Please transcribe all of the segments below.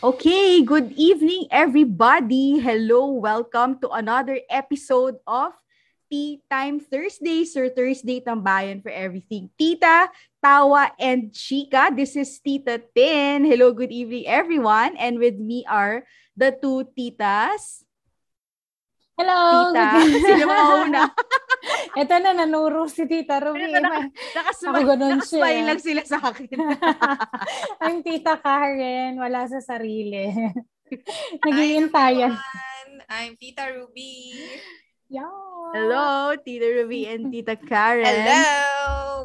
Okay, good evening everybody. Hello, welcome to another episode of Tea Time Thursdays or Thursday Tambayan for everything. Tita, Tawa, and Chika. This is Tita Tin. Hello, good evening everyone. And with me are the two titas. Hello! Tita, sino mga una? Ito na, nanuro si Tita Ruby. Ito na, nakasmile, Ako ganun siya. nakasmile lang sila sa akin. I'm Tita Karen, wala sa sarili. Nag-iintayan. I'm Tita Ruby. Yeah. Hello, Tita Ruby and Tita Karen. Hello!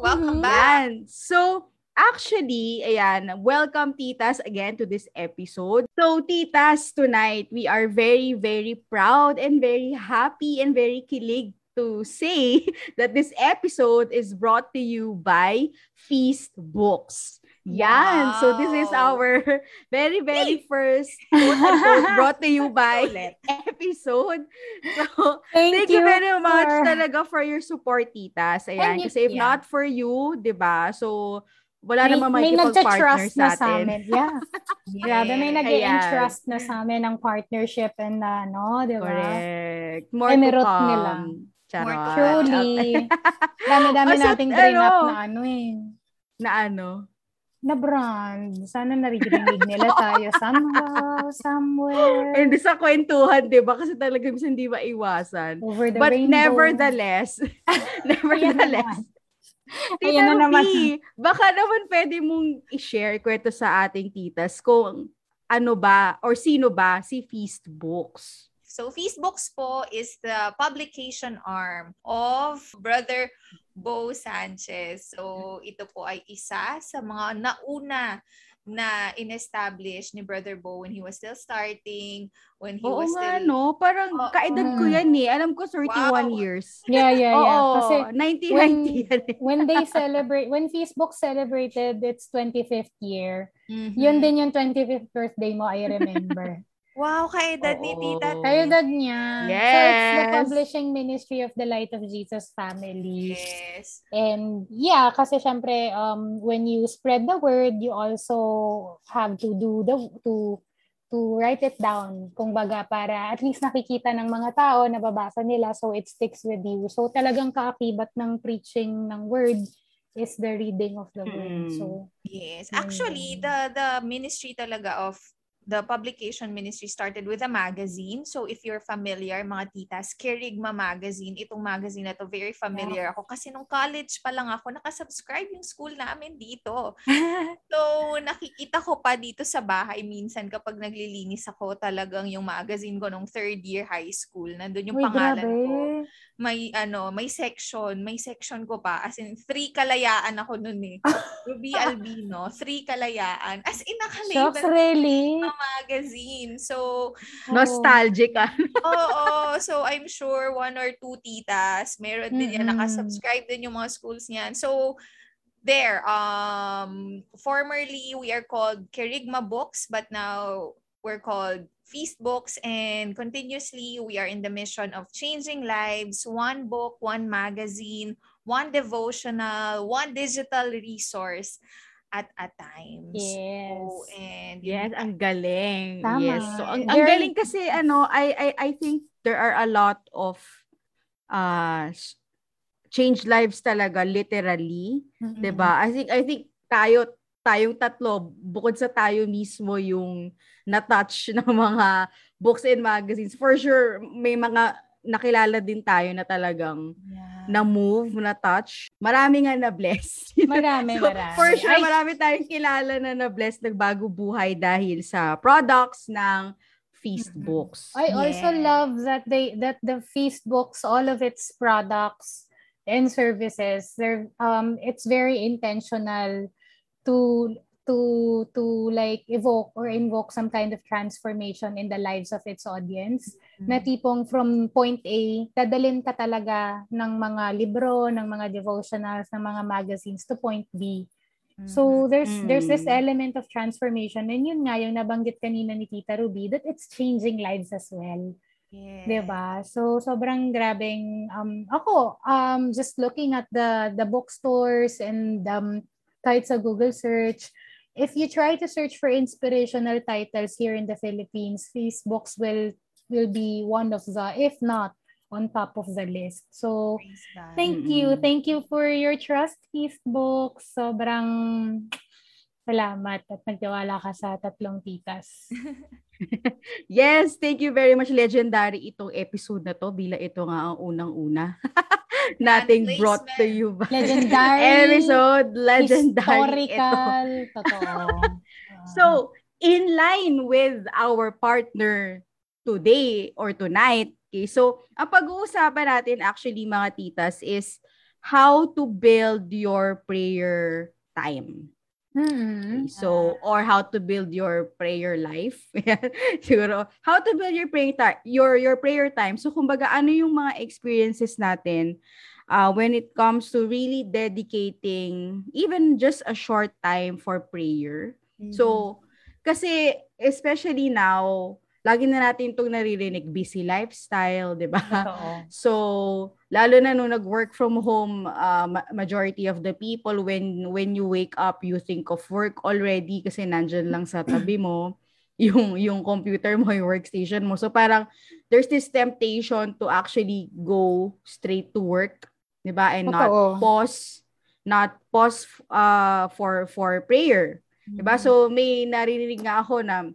Welcome Mhm. back. Yan. So, actually, ayan, welcome titas again to this episode. So, titas, tonight, we are very, very proud and very happy and very kilig to say that this episode is brought to you by Feast Books. Yeah. Yan. So, this is our very, very first brought to you by episode. So, Thank, Thank you very much for- talaga for your support, titas. Ayan, you- kasi if yeah. not for you, you, 'di ba? So wala may, namang may nagcha-trust na sa atin. amin. Yeah. Grabe, may nag entrust na sa amin ng partnership and ano, di ba? Correct. More Emerald to come. nila. Charot. More Truly. Dami-dami Basta, nating drain up ano, na ano eh. Na ano? Na brand. Sana naririnig nila tayo somehow, somewhere. Hindi sa kwentuhan, 'di ba? Kasi talaga minsan hindi maiwasan. Over the But rainbow. nevertheless, nevertheless, Ayan na naman. Baka naman pwede mong i-share kwento sa ating titas kung ano ba or sino ba si Feast Books. So, Feastbooks po is the publication arm of Brother Bo Sanchez. So, ito po ay isa sa mga nauna na in-establish ni Brother Bo when he was still starting, when he Oo was nga, still... no? Parang Oo. kaedad ko yan eh. Alam ko 31 Wow. years. Yeah, yeah, yeah. Oo, Kasi 1990 yan eh. when they celebrate, when Facebook celebrated its 25th year, Mhm. yun din yung 25th birthday mo, I remember. Wow, kaedad ni Tita Oo. Kayo dad niya. So it's the Yes. publishing ministry of the Light of Jesus family. Yes. And yeah, kasi syempre, um, when you spread the word, you also have to do the, to, to write it down, kung baga, para at least nakikita ng mga tao, nababasa nila, so it sticks with you. So talagang kaakibat ng preaching ng word is the reading of the word. Mm. So, Yes. Actually, the the ministry talaga of the publication ministry started with a magazine. So if you're familiar, mga titas, Kerigma Magazine, itong magazine na to, very familiar ako. Kasi nung college pa lang ako, nakasubscribe yung school namin dito. So nakikita ko pa dito sa bahay minsan kapag naglilinis ako, talagang yung magazine ko nung third year high school, nandun yung uy, pangalan grabe. ko may ano, may section, may section ko pa. As in, three kalayaan ako nun eh. Ruby Albino, three kalayaan. As in, nakalabel really? sa magazine. So, Nostalgic ah. oo. So, I'm sure one or two titas, meron din yan, Mm-mm. nakasubscribe din yung mga schools niyan. So, there, um, formerly, we are called Kerigma Books, but now we're called Feast Books, and continuously, we are in the mission of changing lives, one book, one magazine, one devotional, one digital resource at a time. Yes. So, and Yes, ang galing. Tama. Yes. So ang, ang galing kasi ano, I I I think there are a lot of uh change lives talaga literally, Mm-mm. 'di ba? I think I think tayo tayong tatlo bukod sa tayo mismo yung na-touch ng mga books and magazines. For sure may mga nakilala din tayo na talagang Yeah. na-move, na-touch. Marami nga na-bless. Marami, So, marami. For sure, Ay, marami tayong kilala na na-bless, nagbago buhay dahil sa products ng Feast. Books. I also Yeah. love that they that the feast books, all of its products and services, they're um it's very intentional to to to like evoke or invoke some kind of transformation in the lives of its audience. Na tipong from point A, dadalin ka talaga ng mga libro, ng mga devotionals, ng mga magazines to point B. So there's there's this Mm. element of transformation and yun nga yung nabanggit kanina ni Tita Ruby that it's changing lives as well. yes. 'Di ba? So sobrang grabeng um ako um just looking at the the bookstores and um kahit sa Google search. If you try to search for inspirational titles here in the Philippines, these books will will be one of the, if not, on top of the list. So, thank you. Thank you for your trust, Feast Books. Sobrang salamat at nagtiwala ka sa tatlong titas. yes, thank you very much. Legendary itong episode na to bila ito nga ang unang-una. Nothing brought to you by legendary episode. Legendary historical. Ito. Totoo. so, in line with our partner today or tonight, okay, so ang pag-uusapan natin actually mga titas is how to build your prayer time. Mm-hmm. So, or how to build your prayer life. Siguro, how to build your prayer time, your your prayer time. So, kumbaga, ano yung mga experiences natin uh, when it comes to really dedicating even just a short time for prayer. Mm-hmm. So, kasi especially now, lagi na natin itong naririnig, busy lifestyle, di ba? So, lalo na nung nag-work from home, uh, majority of the people, when when you wake up, you think of work already kasi nandyan lang sa tabi mo yung yung computer mo, yung workstation mo. So parang there's this temptation to actually go straight to work, 'di ba? And not pause not pause uh for for prayer. Mm-hmm. 'Di ba? So may naririnig nga ako na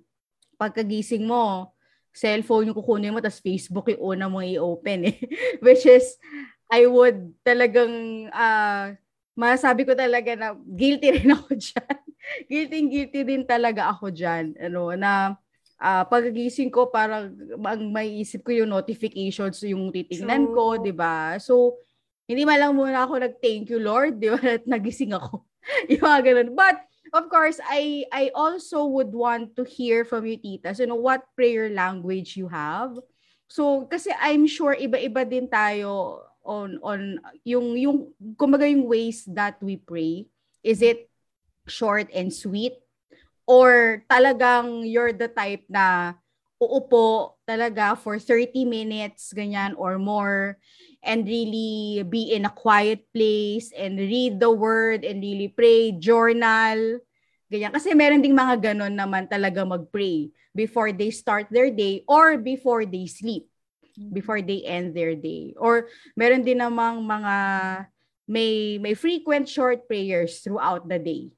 pagkagising mo, cellphone yung kukunin mo, tapos Facebook yung una mo i-open eh. Which is, I would talagang, uh, masabi ko talaga na guilty rin ako dyan. guilty guilty din talaga ako dyan. Ano, na uh, pagkagising ko, parang ang may isip ko yung notifications yung titingnan ko, di ba? So, hindi man lang muna ako nag-thank you Lord, di ba? At nagising ako. yung mga ganun. But, of course, I I also would want to hear from you, Tita. So, you know, what prayer language you have. So, kasi I'm sure iba-iba din tayo on on yung yung kumbaga yung ways that we pray. Is it short and sweet or talagang you're the type na uupo talaga for 30 minutes ganyan or more and really be in a quiet place and read the word and really pray, journal, ganyan. Kasi meron ding mga ganon naman talaga mag-pray before they start their day or before they sleep, before they end their day. Or meron din namang mga may may frequent short prayers throughout the day.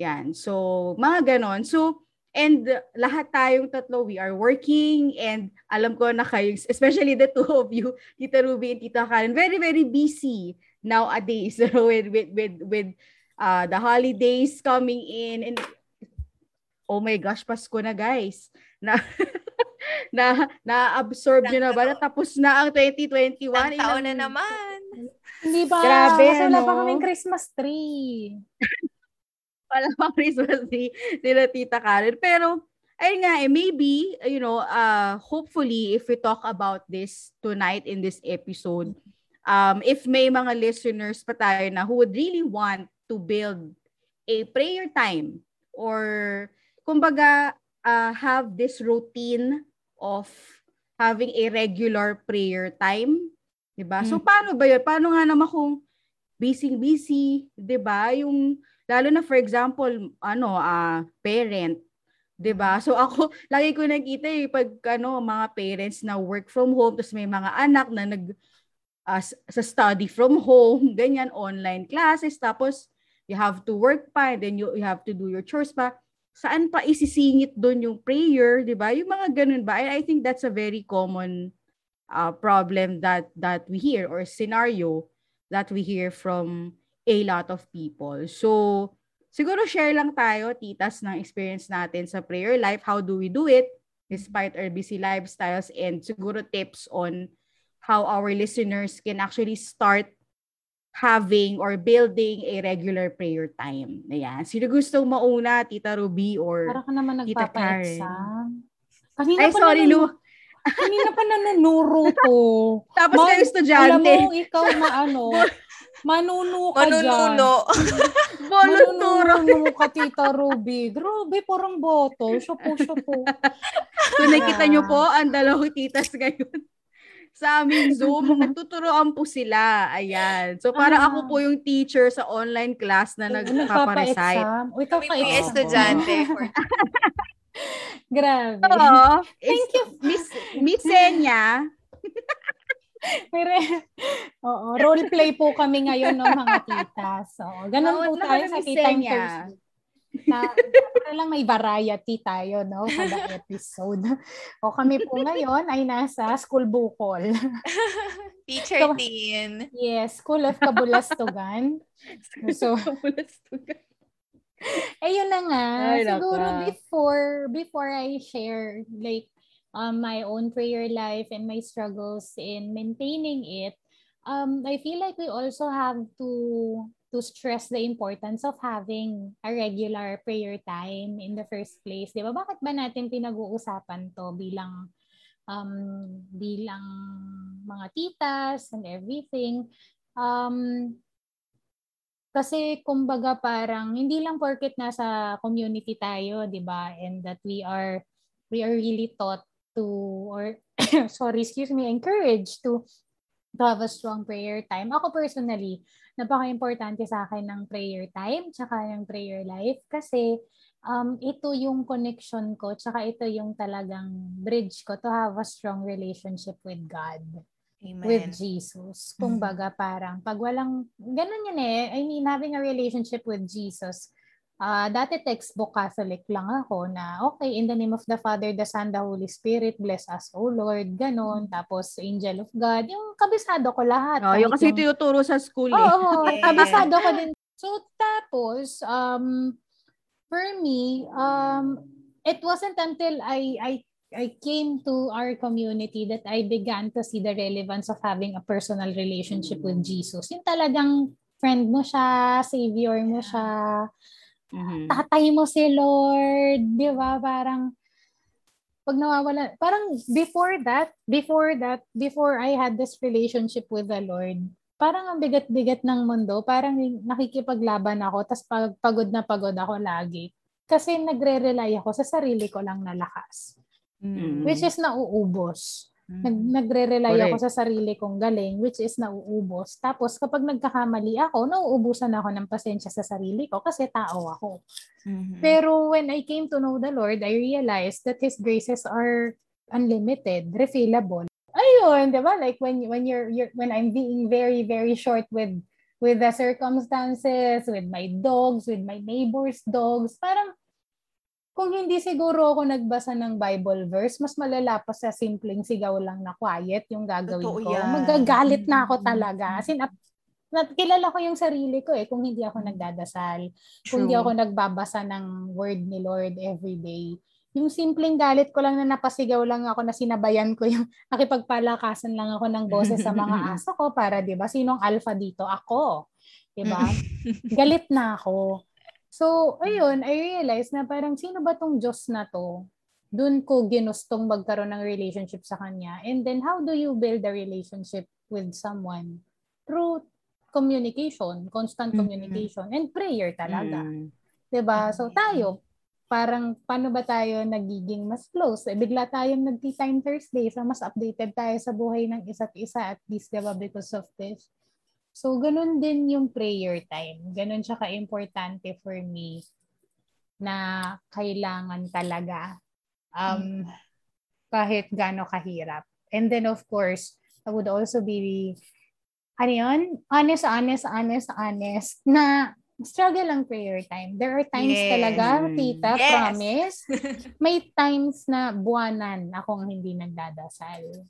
Yan. So, mga ganon. So, And lahat tayong tatlo, we are working and alam ko na kayo, especially the two of you, Tita Ruby and Tita Karen, very, very busy nowadays with, with, with, with uh, the holidays coming in. And oh my gosh, Pasko na guys. Na, na na-absorb nyo na ba? Natapos na ang 2021. Ang taon na naman. Hindi ba? Grabe, Kasi wala no? pa kaming Christmas tree wala pang Christmas tree nila Tita Karen. Pero, ayun nga eh, maybe, you know, uh, hopefully, if we talk about this tonight in this episode, um, if may mga listeners pa tayo na who would really want to build a prayer time or, kumbaga, uh, have this routine of having a regular prayer time, 'di ba? Mm. So paano ba 'yun? Paano nga naman kung busy-busy, 'di ba? Yung Lalo na for example, ano, uh, parent, 'di ba? So ako lagi ko nakita eh pag ano mga parents na work from home tapos may mga anak na nag uh, sa study from home, ganyan online classes tapos you have to work pa and then you, you have to do your chores pa. Saan pa isisingit doon yung prayer, 'di ba? Yung mga ganun ba? I, I think that's a very common uh, problem that that we hear or scenario that we hear from a lot of people. So, siguro share lang tayo, titas, ng experience natin sa prayer life. How do we do it despite our busy lifestyles and siguro tips on how our listeners can actually start having or building a regular prayer time. Ayan. Sino gusto mauna, Tita Ruby or Para ka naman Tita Karen? Kanina Ay, pa sorry, Lu. Kanina pa nanunuro to. Tapos Ma- kayo estudyante. Alam mo, ikaw maano, Manuno ka Manununo. dyan. Volunturo. Manununo ka, Tita Ruby. Grabe, parang boto. Siya po, siya po. so nakita nyo po, ang dalawang titas ngayon. sa aming Zoom. Nagtuturoan po sila. Ayan. So, parang Ah. ako po yung teacher sa online class na nagpapa-recite. Uy, yung kaka-exam. estudyante. Grabe. Oo. Thank you. Miss, Miss Senya. Pero, oo, role play po kami ngayon ng mga titas. So, ganun Oo, po tayo sa Tea Time. Thursday. Na, para lang may variety tayo, no? Kada episode. O kami po ngayon ay nasa School Bukol. teacher So- teen. Yes, School of Kabulastugan. So, ayun na nga. Ay, Siguro before before I share like um, my own prayer life and my struggles in maintaining it, um, I feel like we also have to to stress the importance of having a regular prayer time in the first place. Di ba? Bakit ba natin pinag-uusapan to bilang um, bilang mga titas and everything? Um, kasi kumbaga parang hindi lang porket nasa community tayo, 'di ba? And that we are we are really taught to or sorry, excuse me, encouraged to to have a strong prayer time. Ako personally, napaka-importante sa akin ng prayer time tsaka ng prayer life kasi um, ito yung connection ko tsaka ito yung talagang bridge ko to have a strong relationship with God Amen. with Jesus. Kumbaga parang pag walang, ganun yun eh. I mean, having a relationship with Jesus. Ah dati textbook Catholic lang ako na okay, in the name of the Father, the Son, the Holy Spirit, bless us, O Lord, ganun. Tapos Angel of God, yung kabisado ko lahat. Oh, yung kasi tinuturo sa school eh. Oo, Yes. kabisado ko din. So, tapos, um, for me, um, it wasn't until I, I, I came to our community that I began to see the relevance of having a personal relationship with Jesus. Yung talagang friend mo siya, savior mo siya, Mhm. tatay mo si Lord, di ba? Parang, pag nawawala, parang before that, before that, before I had this relationship with the Lord, parang ang bigat-bigat ng mundo, parang nakikipaglaban ako, tas pag, pagod na pagod ako lagi. Kasi nagre-rely ako sa sarili ko lang na lakas. Mm. Which is nauubos. Nag, Mhm. nagre-rely ako Correct. sa sarili kong galing, which is nauubos. Tapos kapag nagkakamali ako, nauubusan ako ng pasensya sa sarili ko kasi tao ako. Mhm. Pero when I came to know the Lord, I realized that His graces are unlimited, refillable. Ayun, di ba? Like when when you're, you're when I'm being very very short with with the circumstances, with my dogs, with my neighbors' dogs, parang kung hindi siguro ako nagbasa ng Bible verse, mas malala pa sa simpleng sigaw lang na quiet yung gagawin Totoo ko. yan. Magagalit na ako Mm. talaga. As in, kilala ko yung sarili ko eh kung hindi ako nagdadasal kung hindi True. ako nagbabasa ng word ni Lord every day. Yung simpleng galit ko lang na napasigaw lang ako na sinabayan ko yung nakipagpalakasan lang ako ng boses sa mga aso ko para 'di ba sinong alpha dito ako 'di ba galit na ako so ayun I realized na parang sino ba tong Diyos na to doon ko ginustong magkaroon ng relationship sa kanya and then how do you build a relationship with someone through communication constant Mhm. communication and prayer talaga Mm. 'Di ba? So Mm. tayo, parang paano ba tayo nagiging mas close? Eh, bigla tayong nag-tea time Thursday, so mas updated tayo sa buhay ng isa't isa at least, 'di ba, because of this. So ganun din yung prayer time. Ganun siya ka-importante for me na kailangan talaga um kahit gaano kahirap. And then of course, I would also be ano yun? Honest, honest, honest, honest na struggle ang prayer time. There are times Yes. talaga, tita, Yes. promise. May times na buwanan akong hindi nagdadasal.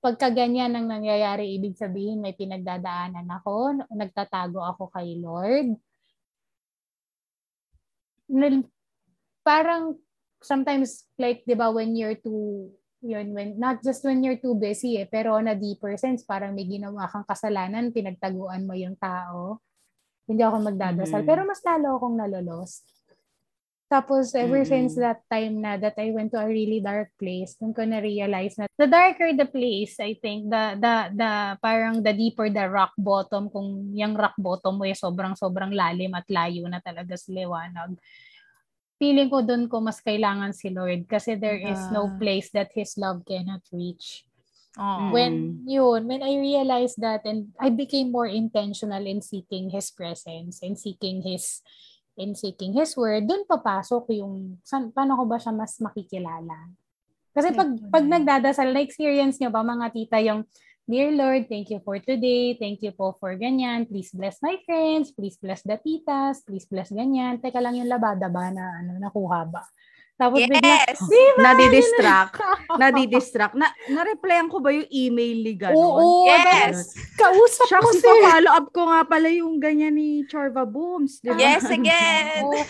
Pagka ganyan ang nangyayari, ibig sabihin may pinagdadaanan ako, nagtatago ako kay Lord. Parang sometimes like 'di ba when you're too yun when not just when you're too busy eh pero on a deeper sense parang may ginawa kang kasalanan pinagtaguan mo yung tao hindi ako magdadasal Mhm. pero mas lalo akong nalolos tapos ever Mhm. since that time na that I went to a really dark place dun ko na realize na the darker the place I think the the the parang the deeper the rock bottom kung yung rock bottom mo ay sobrang sobrang lalim at layo na talaga sa liwanag feeling ko doon ko mas kailangan si Lord kasi there is no place that His love cannot reach. Oh. When yun, when I realized that and I became more intentional in seeking His presence and seeking His in seeking His word, dun papasok yung san, paano ko ba siya mas makikilala. Kasi pag, pag nagdadasal, na-experience nyo ba mga tita yung Dear Lord, thank you for today. Thank you po for ganyan. Please bless my friends. Please bless the titas. Please bless ganyan. Teka lang yung labada ba na ano, nakuha ba? Tapos yes! bigla, diba? Nadidistract. Nadidistract. Na, na-replyan ko ba yung email ni Ganon? Oo, yes! Kausap Siya ko kasi si follow up ko nga pala yung ganyan ni Charva Booms. Diba? Yes, again! Oo.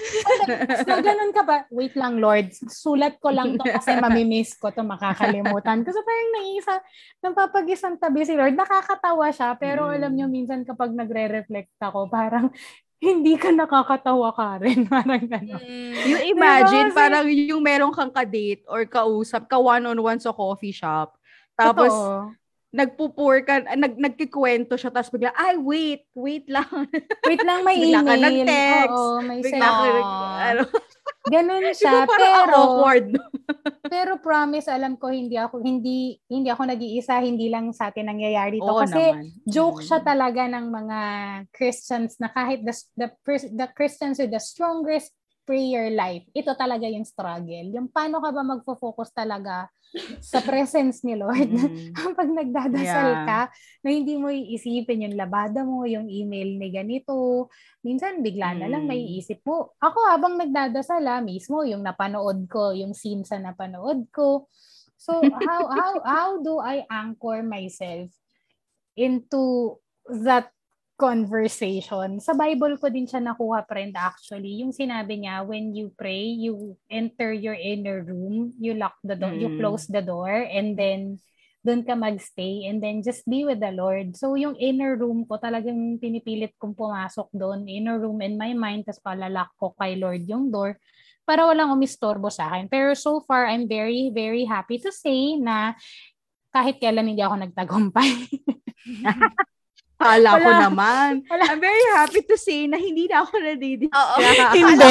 So, ganun ka ba? Wait lang, Lord. Sulat ko lang to kasi mamimiss ko to makakalimutan. Kasi parang naiisa, napapagisang tabi si Lord. Nakakatawa siya, pero Mm. alam nyo, minsan kapag nagre-reflect ako, parang hindi ka nakakatawa ka rin. Parang gano'n. Mm. You imagine, Diba? Parang yung meron kang ka-date or kausap, ka one-on-one sa coffee shop. Tapos, Totoo. nagpupur ka, nag, nagkikwento siya, tapos bigla, ay, wait, wait lang. Wait lang, may Bigla ka email. nag-text. Oo, may bigla send. ka, ano, Ganun siya. ba parang ang pero, awkward, pero promise, alam ko, hindi ako, hindi, hindi ako nag-iisa, hindi lang sa atin nangyayari to. Oo Kasi, naman. joke Mm. siya talaga ng mga Christians na kahit the, the, the Christians with the strongest prayer life, ito talaga yung struggle. Yung paano ka ba magfo-focus talaga sa presence ni Lord Mm. pag nagdadasal Yeah. ka na hindi mo iisipin yung labada mo, yung email ni ganito. Minsan bigla na lang Mm. may isip mo. Ako habang nagdadasal ah, mismo yung napanood ko, yung scene sa napanood ko. So how how how do I anchor myself into that conversation. Sa Bible ko din siya nakuha, friend, actually. Yung sinabi niya, when you pray, you enter your inner room, you lock the door, you Mm. close the door, and then doon ka magstay, and then just be with the Lord. So, yung inner room ko, talagang pinipilit kong pumasok doon. Inner room in my mind, tapos palalak ko kay Lord yung door para walang umistorbo sa akin. Pero so far, I'm very, very happy to say na kahit kailan hindi ako nagtagumpay. Kala ko naman. Wala. I'm very happy to say na hindi na ako nadidis. Oo. Hindi.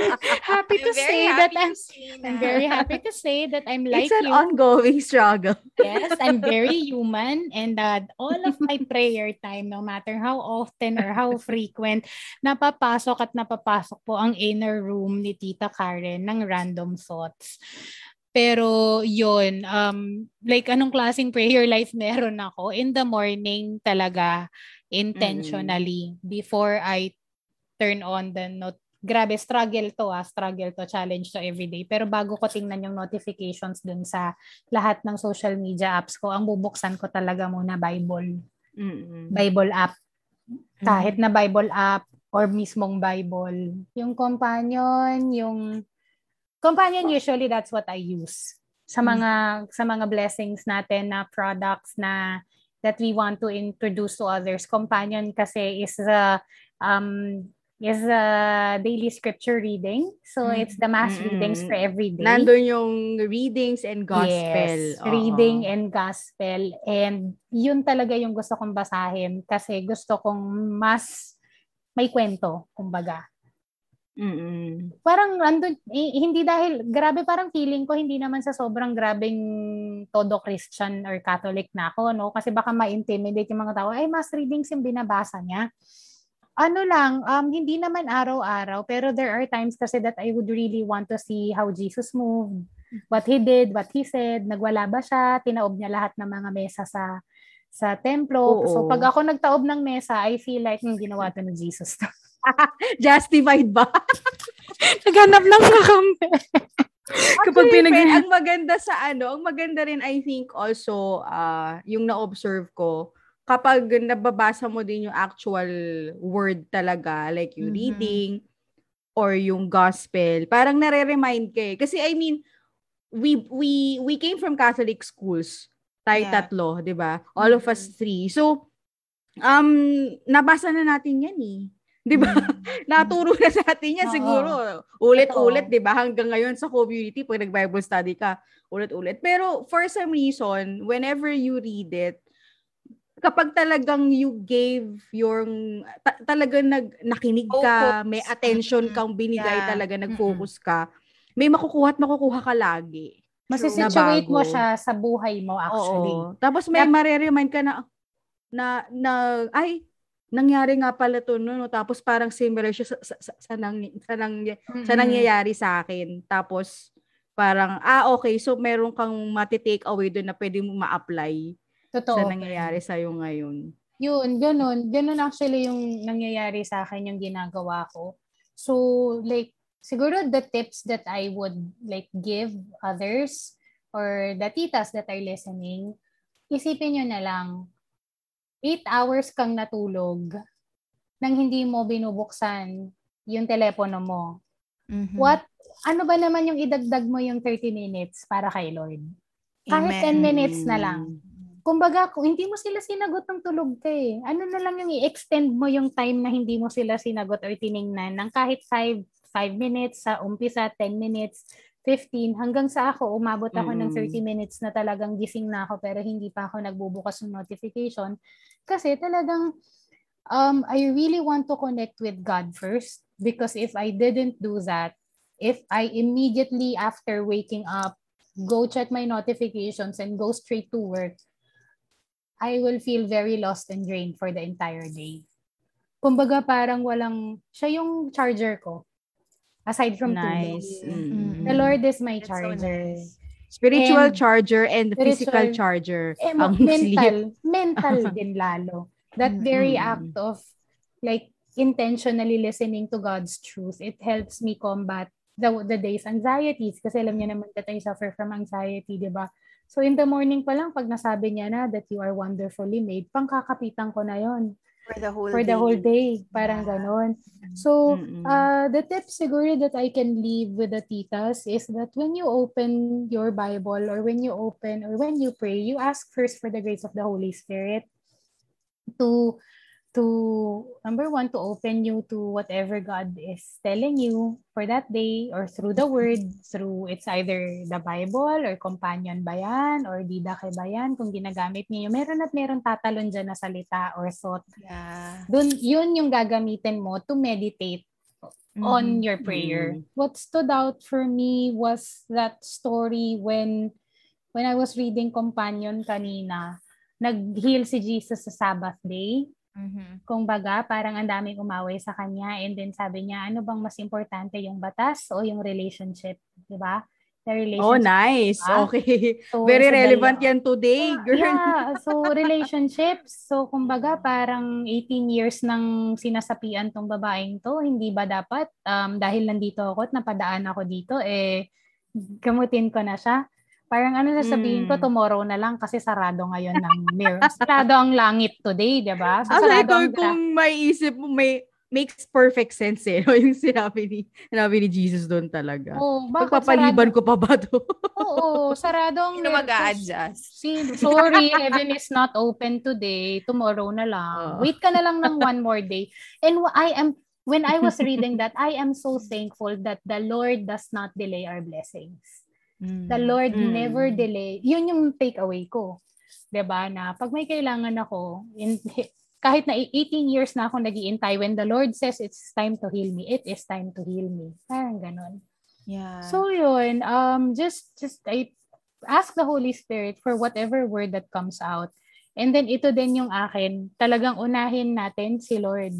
Happy to I'm say happy that to I'm, I'm very happy to say that I'm like It's an you. ongoing struggle. Yes, I'm very human and uh, all of my prayer time, no matter how often or how frequent, napapasok at napapasok po ang inner room ni Tita Karen ng random thoughts. Pero yun, um, like anong klaseng prayer life meron ako? In the morning talaga, intentionally, before I turn on the note. Grabe, struggle to ah, struggle to, challenge to everyday. Pero bago ko tingnan yung notifications dun sa lahat ng social media apps ko, ang bubuksan ko talaga muna Bible. Mm-mm. Bible app. Kahit na Bible app or mismong Bible. Yung companion, yung companion usually that's what I use sa mga sa mga blessings natin na products na that we want to introduce to others. Companion kasi is a um is a daily scripture reading. So Mm. it's the mass Mm-mm. readings for every day. Nandun yung readings and gospel. Yes, Oo. reading and gospel. And yun talaga yung gusto kong basahin kasi gusto kong mas may kwento, kumbaga. Mm-mm. Parang andun, eh, hindi dahil, grabe parang feeling ko, hindi naman sa sobrang grabing todo Christian or Catholic na ako, no? Kasi baka ma-intimidate yung mga tao, ay, mass readings yung binabasa niya. Ano lang, um, hindi naman araw-araw, pero there are times kasi that I would really want to see how Jesus moved, what He did, what He said, nagwala ba siya, tinaob niya lahat ng mga mesa sa sa templo. Oo. So pag ako nagtaob ng mesa, I feel like, hmm, ginawa to ni Jesus to. Justified ba? Naghanap ng kakampi. Kapag Actually, pinag- friend, ang maganda sa ano, ang maganda rin I think also uh, yung na-observe ko, kapag nababasa mo din yung actual word talaga, like yung Mhm. reading or yung gospel, parang nare-remind ka eh. Kasi I mean, we we we came from Catholic schools. Tayo Yeah. tatlo, 'di ba? All of us Mhm. three. So um nabasa na natin 'yan eh. 'Di ba? Naturo na sa atin yan Oo. siguro. Ulit-ulit. 'di ba? Hanggang ngayon sa community pag nag-Bible study ka, ulit-ulit. Pero for some reason, whenever you read it, kapag talagang you gave yung ta- talagang nag nakinig ka, Focus. may attention kang binigay Yeah. talaga, nag-focus ka, may makukuha at makukuha ka lagi. Masisituate mo siya sa buhay mo actually. Oo. Tapos may Yep. mareremind ka na, na, na, ay, nangyari nga pala to, no, no? Tapos parang similar siya sa, sa, sa, sa, nang, sa, nang, sa Mm-mm. nangyayari sa akin. Tapos, parang, ah, okay, so meron kang mati-take away doon na pwede mo ma-apply Totoo. sa nangyayari sa'yo ngayon. Yun, ganun. Ganun actually yung nangyayari sa akin yung ginagawa ko. So, like, siguro the tips that I would like give others or the titas that are listening, isipin nyo na lang, 8 hours kang natulog nang hindi mo binubuksan yung telepono mo. Mhm. What, ano ba naman yung idagdag mo yung 30 minutes para kay Lord? Kahit Amen. 10 minutes na lang. Kumbaga, kung hindi mo sila sinagot ng tulog ka eh. Ano na lang yung i-extend mo yung time na hindi mo sila sinagot or tiningnan ng kahit 5 5 minutes sa umpisa, 10 minutes, 15, hanggang sa ako, umabot ako ng Mm. 30 minutes na talagang gising na ako pero hindi pa ako nagbubukas ng notification. Kasi talagang, um, I really want to connect with God first because if I didn't do that, if I immediately after waking up, go check my notifications and go straight to work, I will feel very lost and drained for the entire day. Kumbaga parang walang, siya yung charger ko. Aside from Nice. tulog. Mm. The Lord is my That's so charger. nice. Spiritual And- charger and physical Spiritual- charger. Eh, mo- Ang mental. sleep. Mental din lalo. That very act of like intentionally listening to God's truth, it helps me combat the, the day's anxieties. Kasi alam niya naman that I suffer from anxiety, di ba? So in the morning pa lang, pag nasabi niya na that you are wonderfully made, pangkakapitan ko na yon For the whole for the day. whole day. Parang Yeah. ganon. So, Mm-mm. uh, the tip siguro that I can leave with the titas is that when you open your Bible or when you open or when you pray, you ask first for the grace of the Holy Spirit to to number one to open you to whatever God is telling you for that day or through the word through it's either the Bible or companion ba yan or didake ba yan kung ginagamit niyo meron at meron tatalon dyan na salita or thought Yeah. dun yun yung gagamitin mo to meditate on Mhm. your prayer. Mhm. What stood out for me was that story when when I was reading Companion kanina, nag-heal si Jesus sa Sabbath day. Mhm. Kung baga, parang ang daming umaway sa kanya and then sabi niya, ano bang mas importante, yung batas o yung relationship? Di ba? The Oh, relationship. nice. diba? Okay. So, Very sa relevant yan today, girl. Yeah, so relationships. So kumbaga parang 18 years nang sinasapian tong babaeng to, hindi ba dapat um, dahil nandito ako at napadaan ako dito eh gamutin ko na siya. Parang ano sasabihin ko Mm. tomorrow na lang kasi sarado ngayon ng mirror. sarado ang langit today, 'di ba? So sarado ikaw ang kung may isip mo, may makes perfect sense eh. yung sinabi ni, sinabi ni Jesus doon talaga. Oh, bakit Pagpapaliban sarado? ko pa ba to? Oo, sarado ang Sino mirror. mag-a-adjust? See, sorry, heaven is not open today. Tomorrow na lang. Oo. Wait ka na lang ng one more day. And I am, when I was reading that, I am so thankful that the Lord does not delay our blessings. The Lord Mm. never delay. Yun yung takeaway ko. 'Di ba Na pag may kailangan ako, in, kahit na 18 years na ako nagiintay, when the Lord says it's time to heal me, it is time to heal me. Parang ganon. Yeah. So yun, um just just I ask the Holy Spirit for whatever word that comes out. And then ito din yung akin, talagang unahin natin si Lord.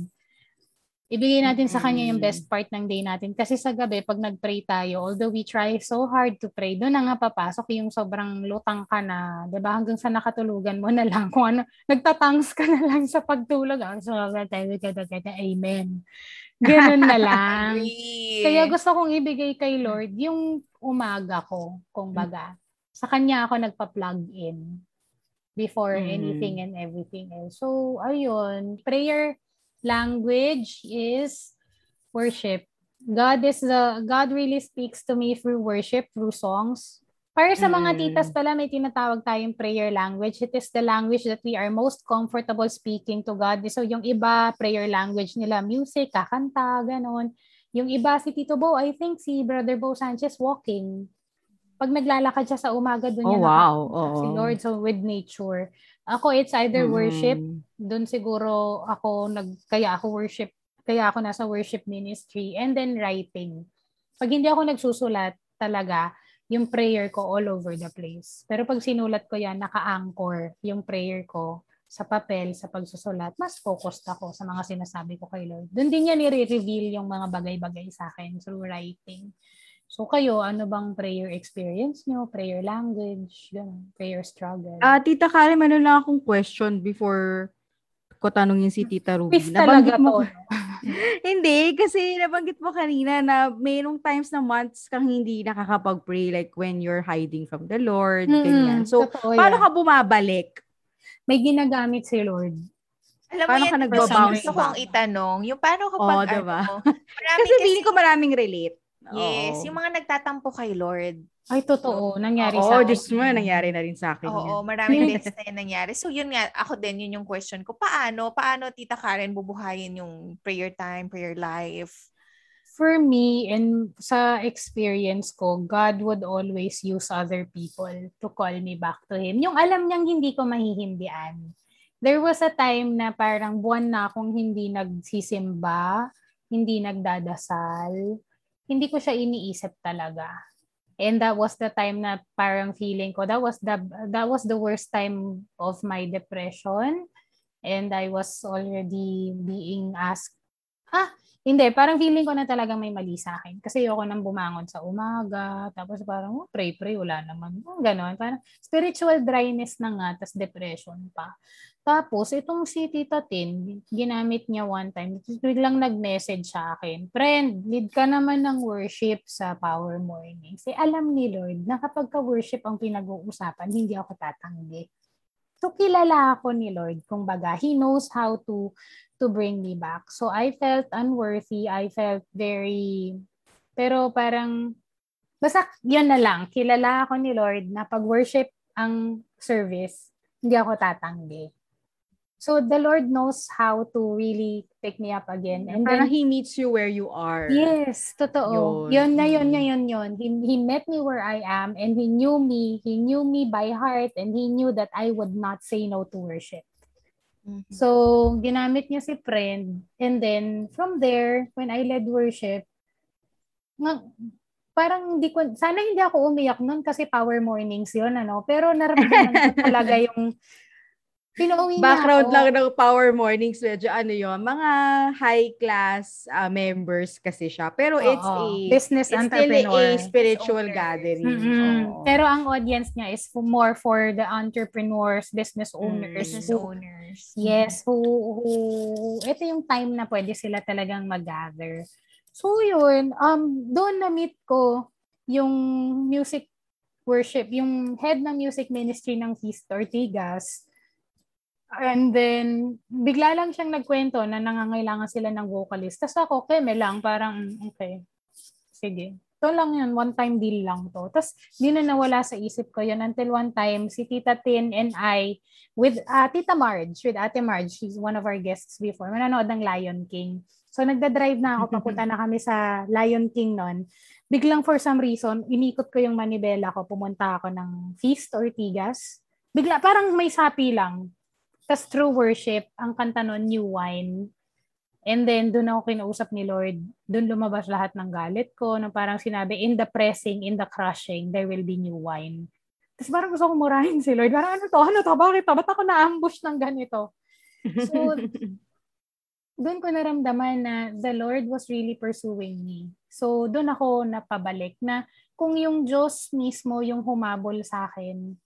Ibigay natin sa kanya yung best part ng day natin. Kasi sa gabi, pag nag-pray tayo, although we try so hard to pray, doon na nga papasok yung sobrang lutang ka na, di ba? Hanggang sa nakatulugan mo na lang. Kung ano, nagtatangs ka na lang sa pagtulog. Ah, So, amen. Ganun na lang. Kaya gusto kong ibigay kay Lord yung umaga ko, kung baga. Sa kanya ako nagpa-plug in before Mm. anything and everything else. So, ayun. Prayer language is worship. God is the God really speaks to me through worship, through songs. Para sa mga Mm. titas pala, may tinatawag tayong prayer language. It is the language that we are most comfortable speaking to God. So yung iba, prayer language nila, music, kakanta, ganon. Yung iba, si Tito Bo, I think si Brother Bo Sanchez, walking. Pag naglalakad siya sa umaga, doon Oh, niya wow. nakakita si. Lord. So with nature. Ako, it's either worship, Mm. doon siguro ako nag kaya ako worship kaya ako nasa worship ministry and then writing. Pag hindi ako nagsusulat talaga, yung prayer ko all over the place. Pero pag sinulat ko yan, naka-anchor yung prayer ko sa papel, sa pagsusulat, mas focused ako sa mga sinasabi ko kay Lord. Doon din niya nire-reveal yung mga bagay-bagay sa akin through writing. So kayo, ano bang prayer experience nyo? Prayer language? Ganun, prayer struggle? Ah, Tita Karen, meron lang akong question before ko tanungin si Tita Ruby. Quiz talaga mo, to. hindi, kasi nabanggit mo kanina na mayroong times na months kang hindi nakakapag-pray like when you're hiding from the Lord, ganyan. So, totoo paano yan. ka bumabalik? May ginagamit si Lord. Alam Paano mo ka yan, nagbabounce gusto kong itanong, yung paano kapag diba? ano, Kasi feeling ko maraming relate. Yes, Oo. yung mga nagtatampo kay Lord. Ay, totoo. Nangyari Oo, sa akin. Diyos mo, nangyari na rin sa akin. Oo, yan. maraming beses na yan nangyari. So yun nga, ako din, yun yung question ko. Paano, paano Tita Karen bubuhayin yung prayer time, prayer life? For me, and sa experience ko, God would always use other people to call me back to Him. Yung alam niyang hindi ko mahihindian. There was a time na parang buwan na akong hindi nagsisimba, hindi nagdadasal. Hindi ko siya iniisip talaga. And that was the time na parang feeling ko, that was the that was the worst time of my depression. And I was already being asked, ah, hindi, parang feeling ko na talagang may mali sa akin. Kasi ayoko nang bumangon sa umaga. Tapos parang, oh, pray, pray, wala naman. Oh, ganon. Parang spiritual dryness na nga, tas depression pa. Tapos, itong si Tita Tin, ginamit niya one time. Biglang nag-message sa akin, Friend, lead ka naman ng worship sa Power Morning. Kasi alam ni Lord na kapag ka-worship ang pinag-uusapan, hindi ako tatanggi. So, kilala ako ni Lord. Kung baga, He knows how to to bring me back. So, I felt unworthy. I felt very... Pero parang... Basta, yun na lang. Kilala ako ni Lord na pag-worship ang service, hindi ako tatanggi. So, the Lord knows how to really pick me up again. And Parang then, He meets you where you are. Yes, totoo. Yun. Yun na yun, Mm. yun, yun, He, he met me where I am and he knew me. He knew me by heart and he knew that I would not say no to worship. Mm-hmm. So, ginamit niya si friend. And then, from there, when I led worship, nga, parang hindi ko, sana hindi ako umiyak nun kasi power mornings yun, ano. Pero naramdaman ko talaga yung, pinauwi Background ako. lang ng Power Mornings, medyo ano yun, mga high-class uh, members kasi siya. Pero it's Oo. a, business it's still entrepreneur. a spiritual owner. gathering. Mm-mm. Oo. Pero ang audience niya is for more for the entrepreneurs, business owners. Business who- owners. Yes, who, who, ito yung time na pwede sila talagang mag-gather. So yun, um, doon na-meet ko yung music worship, yung head ng music ministry ng Feast Ortigas. And then, bigla lang siyang nagkwento na nangangailangan sila ng vocalist. Tapos ako, keme lang, parang, mm, okay, sige. Ito lang yun, one-time deal lang to. Tapos, di na nawala sa isip ko yun until one time, si Tita Tin and I, with uh, Tita Marge, with Ate Marge, she's one of our guests before, mananood ng Lion King. So, nagda-drive na ako, papunta na kami sa Lion King nun. Biglang for some reason, inikot ko yung manibela ko, pumunta ako ng Feast Ortigas. Bigla, parang may sapi lang. Tapos through worship, ang kanta nun, New Wine. And then, doon ako kinausap ni Lord. Doon lumabas lahat ng galit ko. Na parang sinabi, in the pressing, in the crushing, there will be new wine. Tapos parang gusto ko murahin si Lord. Parang ano to? Ano to? Bakit to? Ba't ako na-ambush ng ganito? So, doon ko naramdaman na the Lord was really pursuing me. So, doon ako napabalik na kung yung Diyos mismo yung humabol sa akin,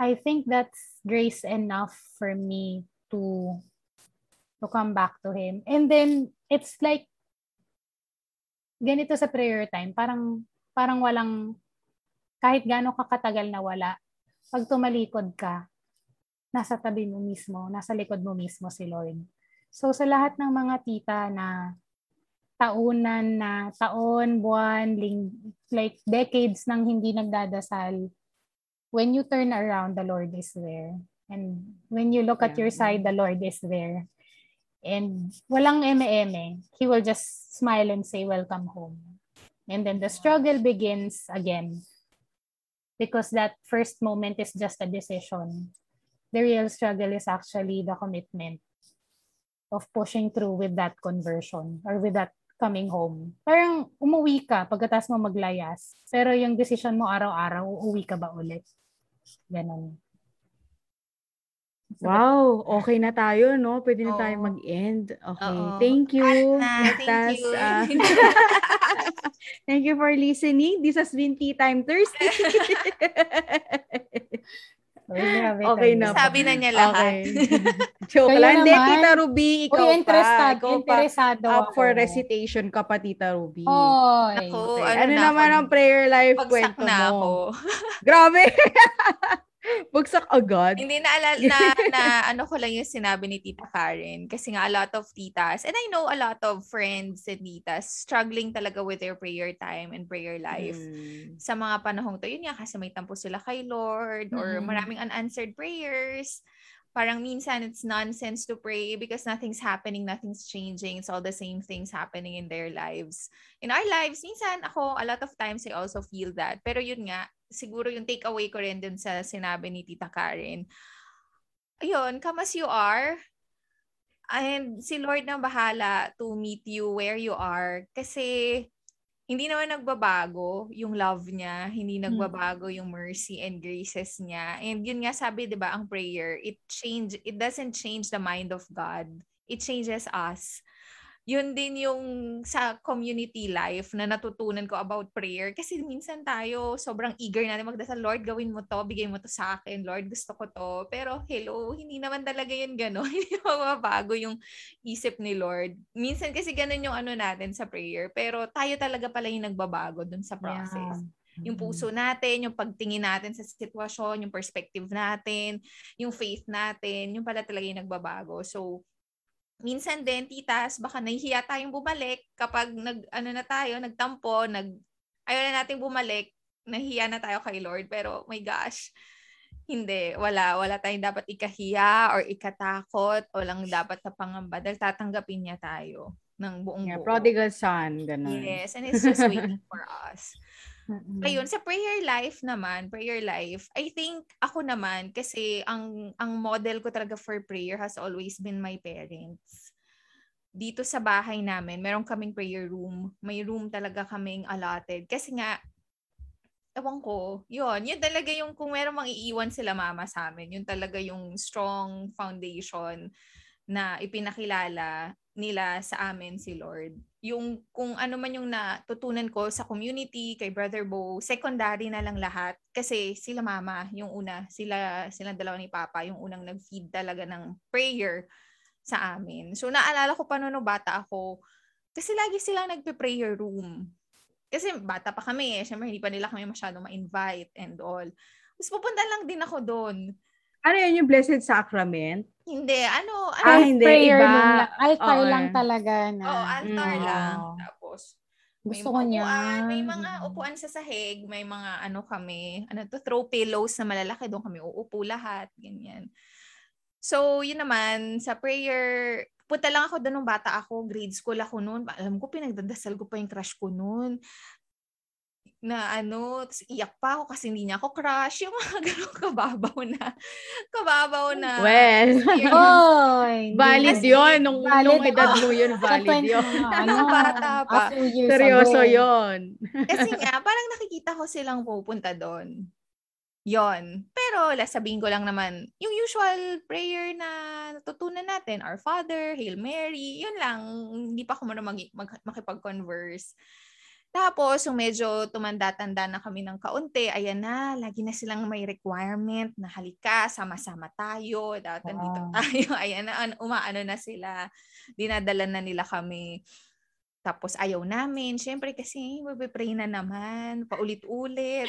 I think that's grace enough for me to to come back to Him. And then, it's like, ganito sa prayer time, parang, parang walang, kahit gano'ng kakatagal na wala, pag tumalikod ka, nasa tabi mo mismo, nasa likod mo mismo si Lord. So, sa lahat ng mga tita na taunan na, taon, buwan, ling, like decades nang hindi nagdadasal, when you turn around, the Lord is there. And when you look at your side, the Lord is there. And walang eme-eme. He will just smile and say, welcome home. And then the struggle begins again. Because that first moment is just a decision. The real struggle is actually the commitment of pushing through with that conversion or with that coming home. Parang umuwi ka pagkatapos mo maglayas. Pero yung decision mo araw-araw, uuwi ka ba ulit? Ganon. Wow, okay na tayo, no? Pwede na Oo. tayo mag-end. Okay. Oo. Thank you. Na, thank Tas, you. ah, thank you for listening. This has been Tea Time Thursday. Uy, grabe Okay tayo. na. Sabi na niya lahat. Okay. Joke Kayo lang. Hindi. Tita Ruby, ikaw Uy, interesado, pa. Ikaw pa. interesado Up for ako. recitation ka pa, Tita Ruby. Oy. Naku, Okay. ano Ano, na naman ako, ang prayer life Pagsak kwento na mo? ako. Grabe! Bagsak agad. Hindi na, alala, na, na ano ko lang yung sinabi ni Tita Karen. Kasi nga a lot of titas, and I know a lot of friends and titas struggling talaga with their prayer time and prayer life. Mm. Sa mga panahong to, yun nga kasi may tampo sila kay Lord or Mm. maraming unanswered prayers. Parang minsan it's nonsense to pray because nothing's happening, nothing's changing. It's all the same things happening in their lives. In our lives, minsan ako, a lot of times I also feel that. Pero yun nga, siguro yung takeaway ko rin dun sa sinabi ni Tita Karen. Ayun, come as you are. And si Lord na bahala to meet you where you are. Kasi hindi naman nagbabago yung love niya, hindi nagbabago yung mercy and graces niya. And yun nga sabi 'di ba ang prayer, it change it doesn't change the mind of God. It changes us. Yun din yung sa community life na natutunan ko about prayer kasi minsan tayo sobrang eager natin magdasal, Lord, gawin mo to, bigay mo to sa akin, Lord, gusto ko to. Pero hello, hindi naman talaga yun gano'n. Hindi mababago yung isip ni Lord. Minsan kasi ganun yung ano natin sa prayer, pero tayo talaga pala yung nagbabago dun sa process. Yung puso natin, yung pagtingin natin sa sitwasyon, yung perspective natin, yung faith natin, yung pala talaga yung nagbabago. So, minsan din, titas, baka nahihiya tayong bumalik kapag nag, ano na tayo, nagtampo, nag, ayaw na nating bumalik, nahihiya na tayo kay Lord. Pero, my gosh, hindi, wala. Wala tayong dapat ikahiya or ikatakot o lang dapat na pangamba dahil tatanggapin niya tayo ng buong Yeah, buo. prodigal son, ganun. Yes, and it's just waiting for us. Mm-mm. Ayun, sa prayer life naman, prayer life, I think ako naman, kasi ang, ang model ko talaga for prayer has always been my parents. Dito sa bahay namin, meron kaming prayer room. May room talaga kaming allotted. Kasi nga, ewan ko, yun, yun talaga yung kung meron mang iiwan sila mama sa amin, yun talaga yung strong foundation na ipinakilala nila sa amin si Lord. Yung kung ano man yung natutunan ko sa community, kay Brother Bo, secondary na lang lahat. Kasi sila mama, yung una, sila, silang dalawa ni Papa, yung unang nag-feed talaga ng prayer sa amin. So naalala ko pa noon bata ako, kasi lagi silang nagpe-prayer room. Kasi bata pa kami eh. Siyempre, hindi pa nila kami masyado ma-invite and all. Tapos pupunta lang din ako doon. Ano yun yung Blessed Sacrament? Hindi, ano, ano, Ah, hindi, prayer iba. lang. Altar Oo. lang talaga na. Oo, altar Mm. lang. Tapos, Gusto may ko mga niya. upuan, may mga upuan sa sahig, may mga ano kami, ano to, throw pillows na malalaki, doon kami uupo lahat, ganyan. So, yun naman, sa prayer, punta lang ako doon nung bata ako, grade school ako noon. Alam ko, pinagdadasal ko pa yung crush ko noon na ano, tas iyak pa ako kasi hindi niya ako crush. Yung mga ganun kababaw na, kababaw na. Well. Oy, valid yun. Nung, valid, nung edad oo. mo yun, valid Sa 20 yun. ano, Nung bata pa. Seryoso yun. Kasi nga, parang nakikita ko silang pupunta doon. Yon. Pero sabihin ko lang naman, yung usual prayer na natutunan natin, Our Father, Hail Mary, yun lang. Hindi pa ako muna mag, mag- makipag-converse. Tapos, yung medyo tumanda-tanda na kami ng kaunti, ayan na, lagi na silang may requirement na halika, sama-sama tayo, dapat Wow. tayo. Ayan na, an- umaano na sila. Dinadala na nila kami. Tapos ayaw namin. Siyempre kasi magpipray na naman. Paulit-ulit.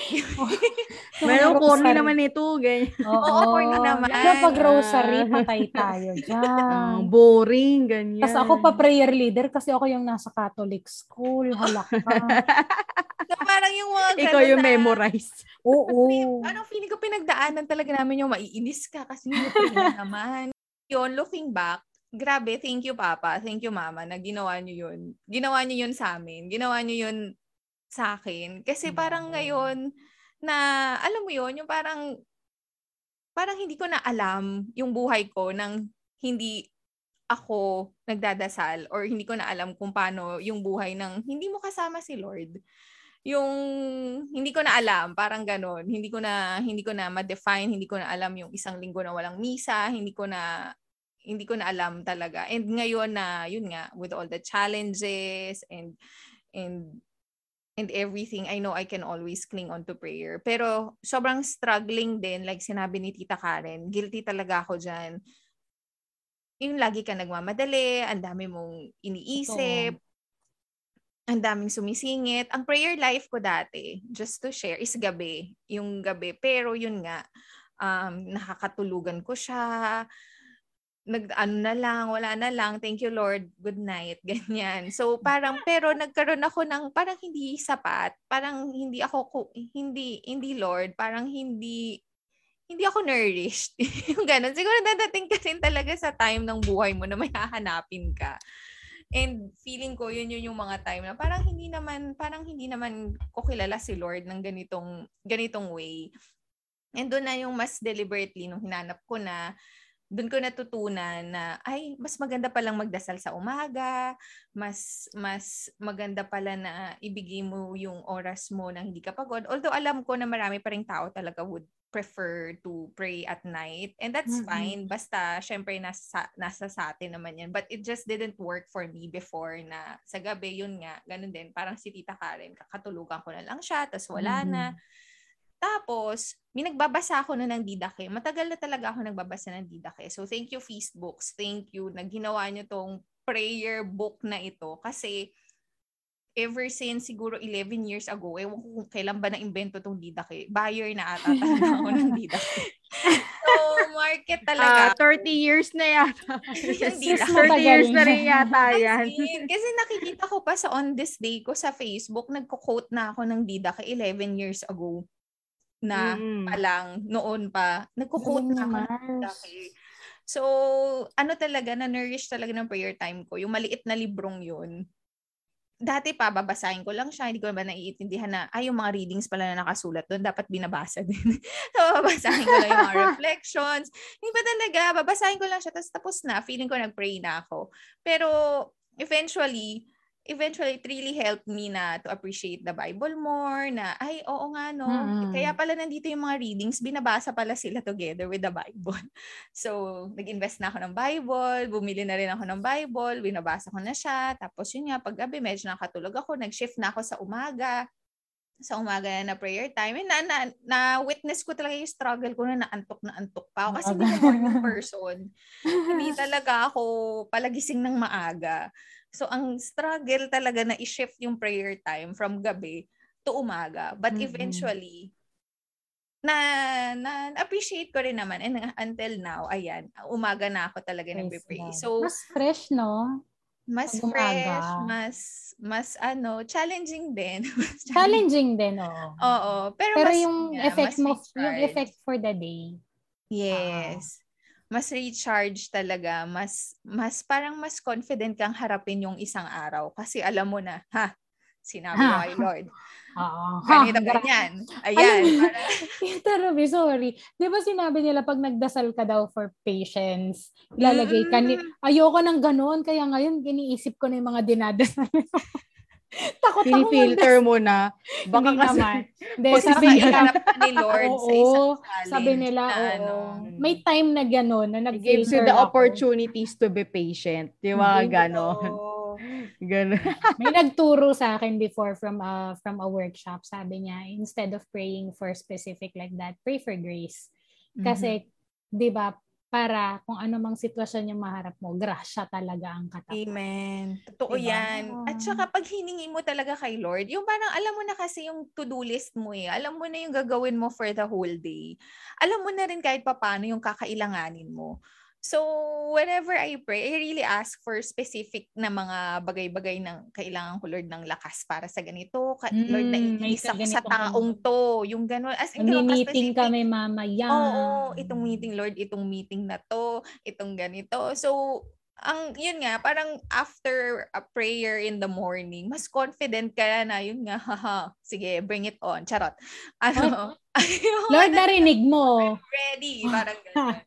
Meron corny Rosary. naman ito. Ganyan. Oo, Oo, corny naman. Lalo pag rosary, patay tayo Ah, dyan. boring, ganyan. Tapos ako pa prayer leader kasi ako yung nasa Catholic school. Halak ka. so parang yung mga Ikaw yung na, memorize. Oo. Ano, feeling ko pinagdaanan talaga namin yung maiinis ka kasi na naman. Yun, looking back, grabe, thank you Papa, thank you Mama na ginawa niyo yun. Ginawa niyo yun sa amin. Ginawa niyo yun sa akin. Kasi parang ngayon na, alam mo yun, yung parang, parang hindi ko na alam yung buhay ko nang hindi ako nagdadasal or hindi ko na alam kung paano yung buhay ng hindi mo kasama si Lord yung hindi ko na alam, parang ganon. Hindi ko na hindi ko na ma-define, hindi ko na alam yung isang linggo na walang misa, hindi ko na hindi ko na alam talaga. And ngayon na yun nga with all the challenges and and and everything, I know I can always cling on to prayer. Pero sobrang struggling din, like sinabi ni Tita Karen, guilty talaga ako diyan. Yung lagi ka nagmamadali, ang dami mong iniisip, ang daming sumisingit. Ang prayer life ko dati, just to share, is gabi. Yung gabi. Pero yun nga, um, nakakatulugan ko siya. Nag, ano na lang, wala na lang, thank you Lord, good night, ganyan. So parang, pero nagkaroon ako ng, parang hindi sapat, parang hindi ako, hindi, hindi Lord, parang hindi, hindi ako nourished. yung ganun. Siguro dadating ka rin talaga sa time ng buhay mo na may hahanapin ka. And feeling ko yun yun yung mga time na parang hindi naman parang hindi naman ko kilala si Lord ng ganitong ganitong way. And doon na yung mas deliberately nung hinanap ko na doon ko natutunan na ay mas maganda pa lang magdasal sa umaga, mas mas maganda pala na ibigay mo yung oras mo na hindi ka pagod. Although alam ko na marami pa ring tao talaga would prefer to pray at night and that's mm-hmm. fine basta syempre nasa nasa sa atin naman yan but it just didn't work for me before na sa gabi yun nga ganun din parang si Tita Karen kakatulugan ko na lang siya tapos wala mm-hmm. na tapos, may nagbabasa ako na ng Didake. Matagal na talaga ako nagbabasa ng Didake. So, thank you, Feast Books. Thank you na ginawa niyo tong prayer book na ito. Kasi, ever since siguro 11 years ago, ewan ko kung kailan ba na-invento tong Didake. Buyer na ata talaga ako ng Didake. so, market talaga. Uh, ah, 30 years na yata. Hindi 30 years na rin yata yan. Kasi nakikita ko pa sa on this day ko sa Facebook, nagko-quote na ako ng Didake 11 years ago na mm. pa lang, noon pa, nagko-quote na ako So, ano talaga, na-nourish talaga ng prayer time ko. Yung maliit na librong yun. Dati pa, babasahin ko lang siya. Hindi ko ba naiintindihan na, ay, yung mga readings pala na nakasulat doon, dapat binabasa din. so, babasahin ko lang yung mga reflections. Hindi pa talaga, babasahin ko lang siya, tapos tapos na. Feeling ko nag-pray na ako. Pero, eventually, eventually it really helped me na to appreciate the Bible more na ay oo nga no mm-hmm. kaya pala nandito yung mga readings binabasa pala sila together with the Bible so nag-invest na ako ng Bible bumili na rin ako ng Bible binabasa ko na siya tapos yun nga paggabi medyo nakatulog ako nag-shift na ako sa umaga sa umaga na, na prayer time. And na, na, na witness ko talaga yung struggle ko na naantok na antok pa ako kasi hindi ako morning person. hindi talaga ako palagising ng maaga. So, ang struggle talaga na i-shift yung prayer time from gabi to umaga. But mm-hmm. eventually, na, na appreciate ko rin naman. And until now, ayan, umaga na ako talaga nagpe-pray. So, mas fresh, no? Mas Pag fresh, mas, mas ano, challenging din. challenging din, oo. Oo. Pero, pero mas, yung yeah, effect mo, yung effect for the day. Yes. Mas recharge talaga, mas mas parang mas confident kang harapin yung isang araw kasi alam mo na, ha, sinabi ko kay Lord. Oo. Ganito ganyan. Ayan. Ito, Ruby, sorry. Di ba sinabi nila pag nagdasal ka daw for patience, ilalagay ka ni, mm. ayoko ng ganoon, kaya ngayon giniisip ko na yung mga dinadasal. Takot Pinifilter mo na. Baka Hindi kasi, naman. Hindi, sabi nila, ni Lord oo, sa isang challenge. Sabi nila, na, oo. Ano, may time na gano'n, na nag It gives you the ako. opportunities to be patient. Di ba gano'n? Gano'n. may nagturo sa akin before from a, from a workshop. Sabi niya, instead of praying for specific like that, pray for grace. Kasi, mm-hmm. di ba, para kung ano mang sitwasyon yung maharap mo, grasya talaga ang katapat. Amen. Totoo diba? yan. At saka pag hiningi mo talaga kay Lord, yung parang alam mo na kasi yung to-do list mo eh. Alam mo na yung gagawin mo for the whole day. Alam mo na rin kahit papano yung kakailanganin mo. So, whenever I pray, I really ask for specific na mga bagay-bagay ng kailangan ko, Lord, ng lakas para sa ganito. Ka- mm, Lord, naiinis ako sa taong to. Yung gano'n. As in, May meeting kami mamaya. Oo, itong meeting, Lord, itong meeting na to, itong ganito. So, ang yun nga parang after a prayer in the morning mas confident ka na yun nga haha sige bring it on charot ano Lord narinig mo ready parang ganun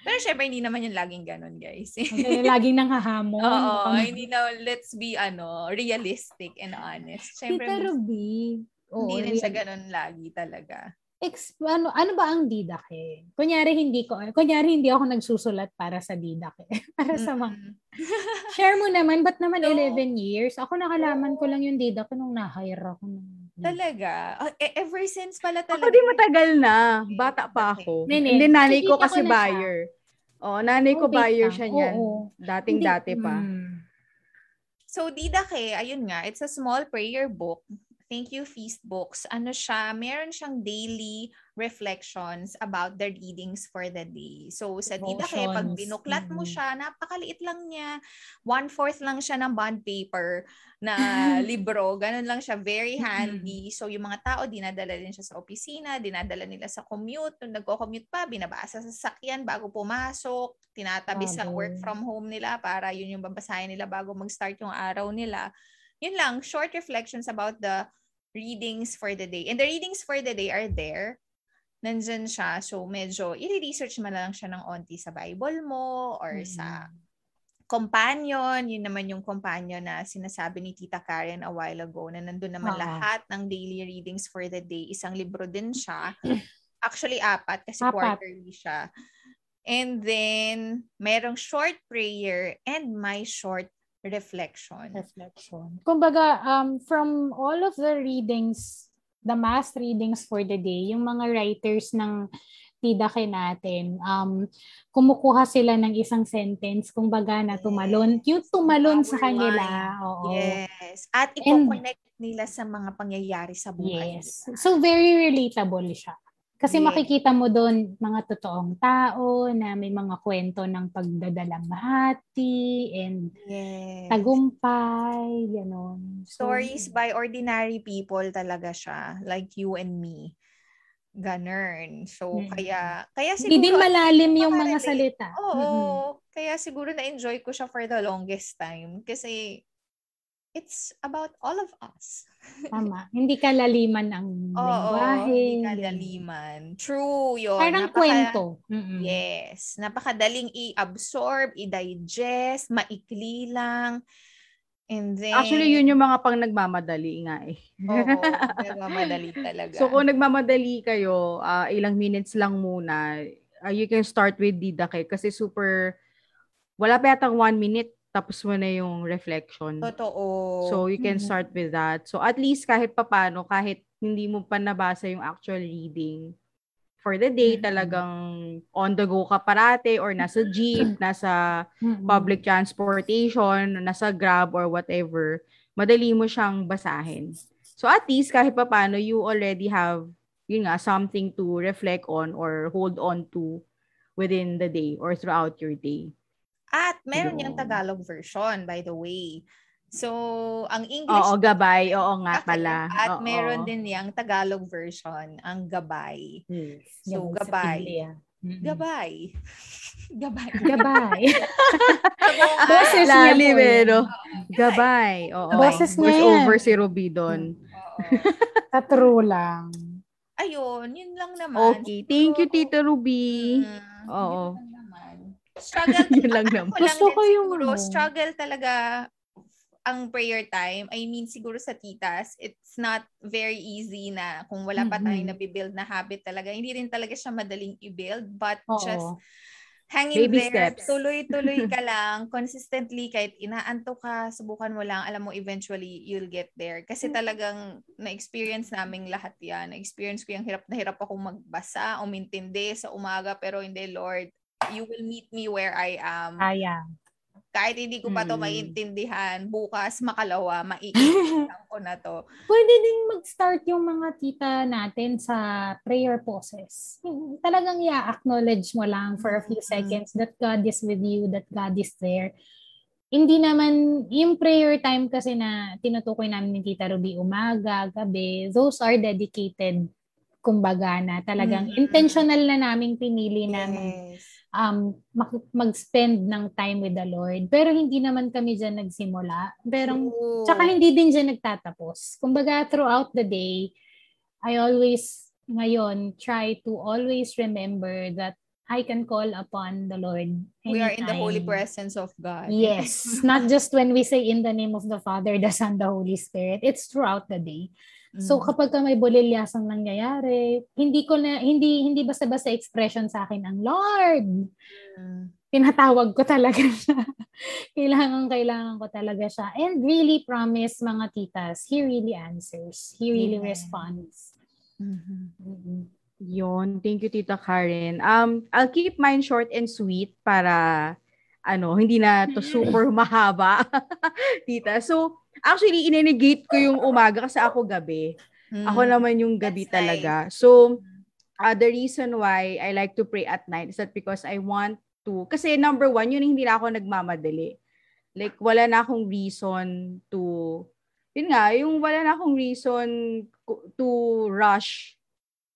Pero syempre, hindi naman yung laging ganun, guys. Okay, laging nanghahamon. Oo, hindi na, let's be, ano, realistic and honest. Syempre, Tita Ruby. Oo, hindi rin siya ganun lagi talaga. ex, ano, ano ba ang didak eh? Kunyari hindi ko, kunyari hindi ako nagsusulat para sa didak eh. para sa mga, share mo naman, ba't naman No. 11 years? Ako nakalaman ko lang yung didak ko nung na-hire ako. Nung, Talaga? Ah, e- ever since pala talaga. Ako di matagal na. Bata pa ako. Nene, Hindi, nanay ko kasi buyer. Oo, nanay ko Oh, buyer siya niyan. Dating-dati pa. Mm. So, Didake, ayun nga, it's a small prayer book. Thank you, Feast Books. Ano siya, meron siyang daily reflections about the readings for the day. So, sa Didake, pag Devotions. binuklat mo Mhm. siya, napakaliit lang niya. One-fourth lang siya ng bond paper na libro. Ganun lang siya. Very handy. So, yung mga tao, dinadala din siya sa opisina, dinadala nila sa commute. Nung nagko-commute pa, binabasa sa sasakyan bago pumasok. Tinatabi sa work from home nila para yun yung babasahin nila bago mag-start yung araw nila. Yun lang, short reflections about the readings for the day. And the readings for the day are there. Nandyan siya. So, medyo i-research mo lang siya ng onti sa Bible mo or sa companion. Yun naman yung companion na sinasabi ni Tita Karen a while ago na nandun naman Oo. lahat ng daily readings for the day. Isang libro din siya. Actually, apat kasi Apat. quarterly siya. And then, merong short prayer and my short reflection. reflection. Kumbaga, um, from all of the readings, the mass readings for the day, yung mga writers ng Tidake natin, um, kumukuha sila ng isang sentence, kumbaga na tumalon, yung tumalon sa kanila. line. Oo. Yes. At And- i-connect nila sa mga pangyayari sa buhay. Yes. So, very relatable siya. Kasi Yes. makikita mo doon mga totoong tao na may mga kwento ng pagdadalamhati and Yes. tagumpay, gano'n. So, Stories by ordinary people talaga siya. Like you and me. Ganern. So, Mm. kaya, kaya siguro... Hindi din malalim yung mga salita. Oo. Mm-mm. Kaya siguro na-enjoy ko siya for the longest time. Kasi, it's about all of us. Tama. Hindi kalaliman ang Oo, lingwahe. hindi ganun. kalaliman. True yun. Parang Napaka- kwento. Mm-mm. Yes. Napakadaling i-absorb, i-digest, maikli lang. And then, Actually, yun yung mga pang nagmamadali nga eh. Oo, nagmamadali talaga. So kung nagmamadali kayo, ah, ilang minutes lang muna, ah, you can start with Didake kasi super, wala pa yatang one minute, tapos mo na yung reflection. Totoo. So you can Mhm. start with that. So at least kahit papano, kahit hindi mo pa nabasa yung actual reading, for the day, Mhm. talagang on the go ka parate or nasa jeep, nasa Mm-mm. public transportation, nasa Grab or whatever, madali mo siyang basahin. So at least kahit papaano you already have yun nga something to reflect on or hold on to within the day or throughout your day. At meron yung Yun. Tagalog version, by the way. So, ang English Oo, gabay. Oo nga pala. At Oo. meron din yung Tagalog version, ang gabay. Yes. So, Gabay sa gabay. Mm-mm. Gabay. gabay. Gabay. Boses niya po no? Gabay. Oo. Boses niya Voice yan. over si Ruby doon. Oo. Sa true lang. Ayun, yun lang naman. Okay. Thank you, Tita Ruby. Mm, Oo. Struggle Yun lang naman. Lang Gusto ko yung siguro, ano. struggle talaga ang prayer time. I mean, siguro sa titas, it's not very easy na kung wala pa tayong Mhm. nabibuild na habit talaga. Hindi rin talaga siya madaling i-build, but Oo. just hang in Baby there. steps. Tuloy-tuloy ka lang. Consistently, kahit inaanto ka, subukan mo lang. Alam mo, eventually, you'll get there. Kasi talagang na-experience naming lahat yan. Na-experience ko yung hirap na hirap akong magbasa, umintindi sa umaga, pero hindi, Lord, you will meet me where I am. Kaya. Kahit hindi ko pa to Mm. maintindihan, bukas, makalawa, maiintindihan ko na to. Pwede ding mag-start yung mga tita natin sa prayer poses. Yung Talagang i-acknowledge mo lang for a few Mhm. seconds that God is with you, that God is there. Hindi naman, yung prayer time kasi na tinutukoy namin ni Tita Ruby umaga, gabi, those are dedicated kumbaga na talagang Mhm. intentional na naming pinili na Yes. Um, mag-spend ng time with the Lord. Pero hindi naman kami dyan nagsimula. Pero True. Tsaka hindi din dyan nagtatapos. Kumbaga, throughout the day, I always, ngayon, try to always remember that I can call upon the Lord. Anytime. We are in the holy presence of God. Yes. Not just when we say in the name of the Father, the Son, the Holy Spirit. It's throughout the day. So Mm. kapag ka may bulilyasang nangyayari, hindi ko na hindi hindi basta-basta expression sa akin ang Lord. Mm. Tinatawag ko talaga siya. kailangan kailangan ko talaga siya. And really promise mga titas, he really answers. He really Amen. responds. Mhm. Mm-mm. Yun. Thank you, Tita Karen. Um, I'll keep mine short and sweet para ano, hindi na to super mahaba. Tita. So, actually, inenegate ko yung umaga kasi ako gabi. Ako Mm. naman yung gabi That's nice. talaga. So, uh, the reason why I like to pray at night is that because I want to, kasi number one, yun hindi na ako nagmamadali. Like, wala na akong reason to, yun nga, yung wala na akong reason to rush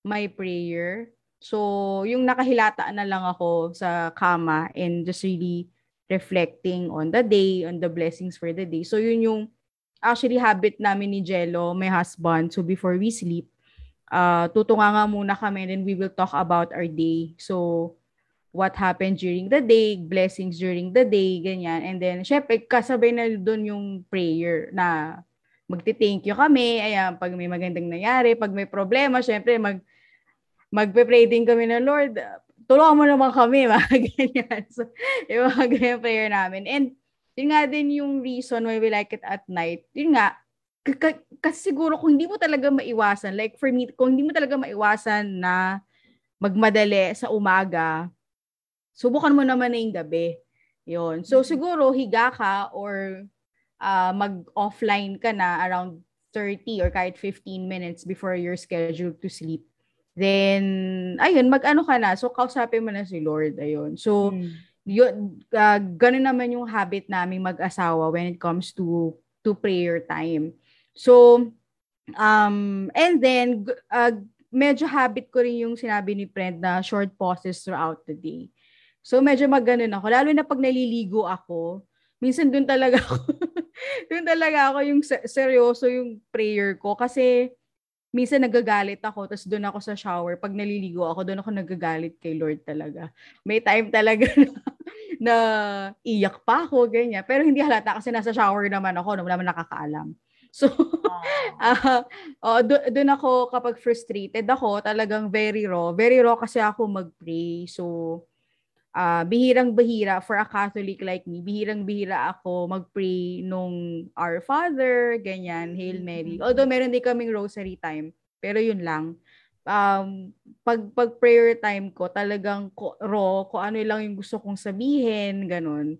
my prayer. So, yung nakahilata na lang ako sa kama and just really reflecting on the day, on the blessings for the day. So, yun yung actually habit namin ni Jello, my husband. So, before we sleep, uh, tutunga nga muna kami and we will talk about our day. So, what happened during the day, blessings during the day, ganyan. And then, syempre, kasabay na doon yung prayer na magti-thank you kami. Ayan, pag may magandang nangyari, pag may problema, syempre, mag, magpe-pray din kami na, Lord, tulungan mo naman kami, mga ganyan. So, yung mga ganyan prayer namin. And, yun nga din yung reason why we like it at night. Yun nga, k- k- kasi siguro kung hindi mo talaga maiwasan, like for me, kung hindi mo talaga maiwasan na magmadali sa umaga, subukan mo naman na yung gabi. Yun. So, siguro, higa ka or ah, mag-offline ka na around 30 or kahit 15 minutes before you're scheduled to sleep. Then, ayun, mag-ano ka na. So, kausapin mo na si Lord. Ayun. So, Mm. Yun, uh, ganun naman yung habit namin mag-asawa when it comes to to prayer time. So, um, and then, uh, medyo habit ko rin yung sinabi ni friend na short pauses throughout the day. So, medyo maganon ako. Lalo na pag naliligo ako, minsan dun talaga ako, dun talaga ako yung se- seryoso yung prayer ko. Kasi, minsan nagagalit ako, tapos doon ako sa shower. Pag naliligo ako, doon ako nagagalit kay Lord talaga. May time talaga na, na iyak pa ako, ganyan. Pero hindi halata kasi nasa shower naman ako, wala naman nakakaalam. So, ah oh, doon ako kapag frustrated ako, talagang very raw. Very raw kasi ako mag-pray. So, ah bihirang-bihira for a Catholic like me, bihirang-bihira ako mag-pray nung Our Father, ganyan, Hail Mary. Mhm. Although meron din kaming rosary time, pero yun lang. Um, pag, pag prayer time ko, talagang ko, raw, kung ano lang yung gusto kong sabihin, ganun.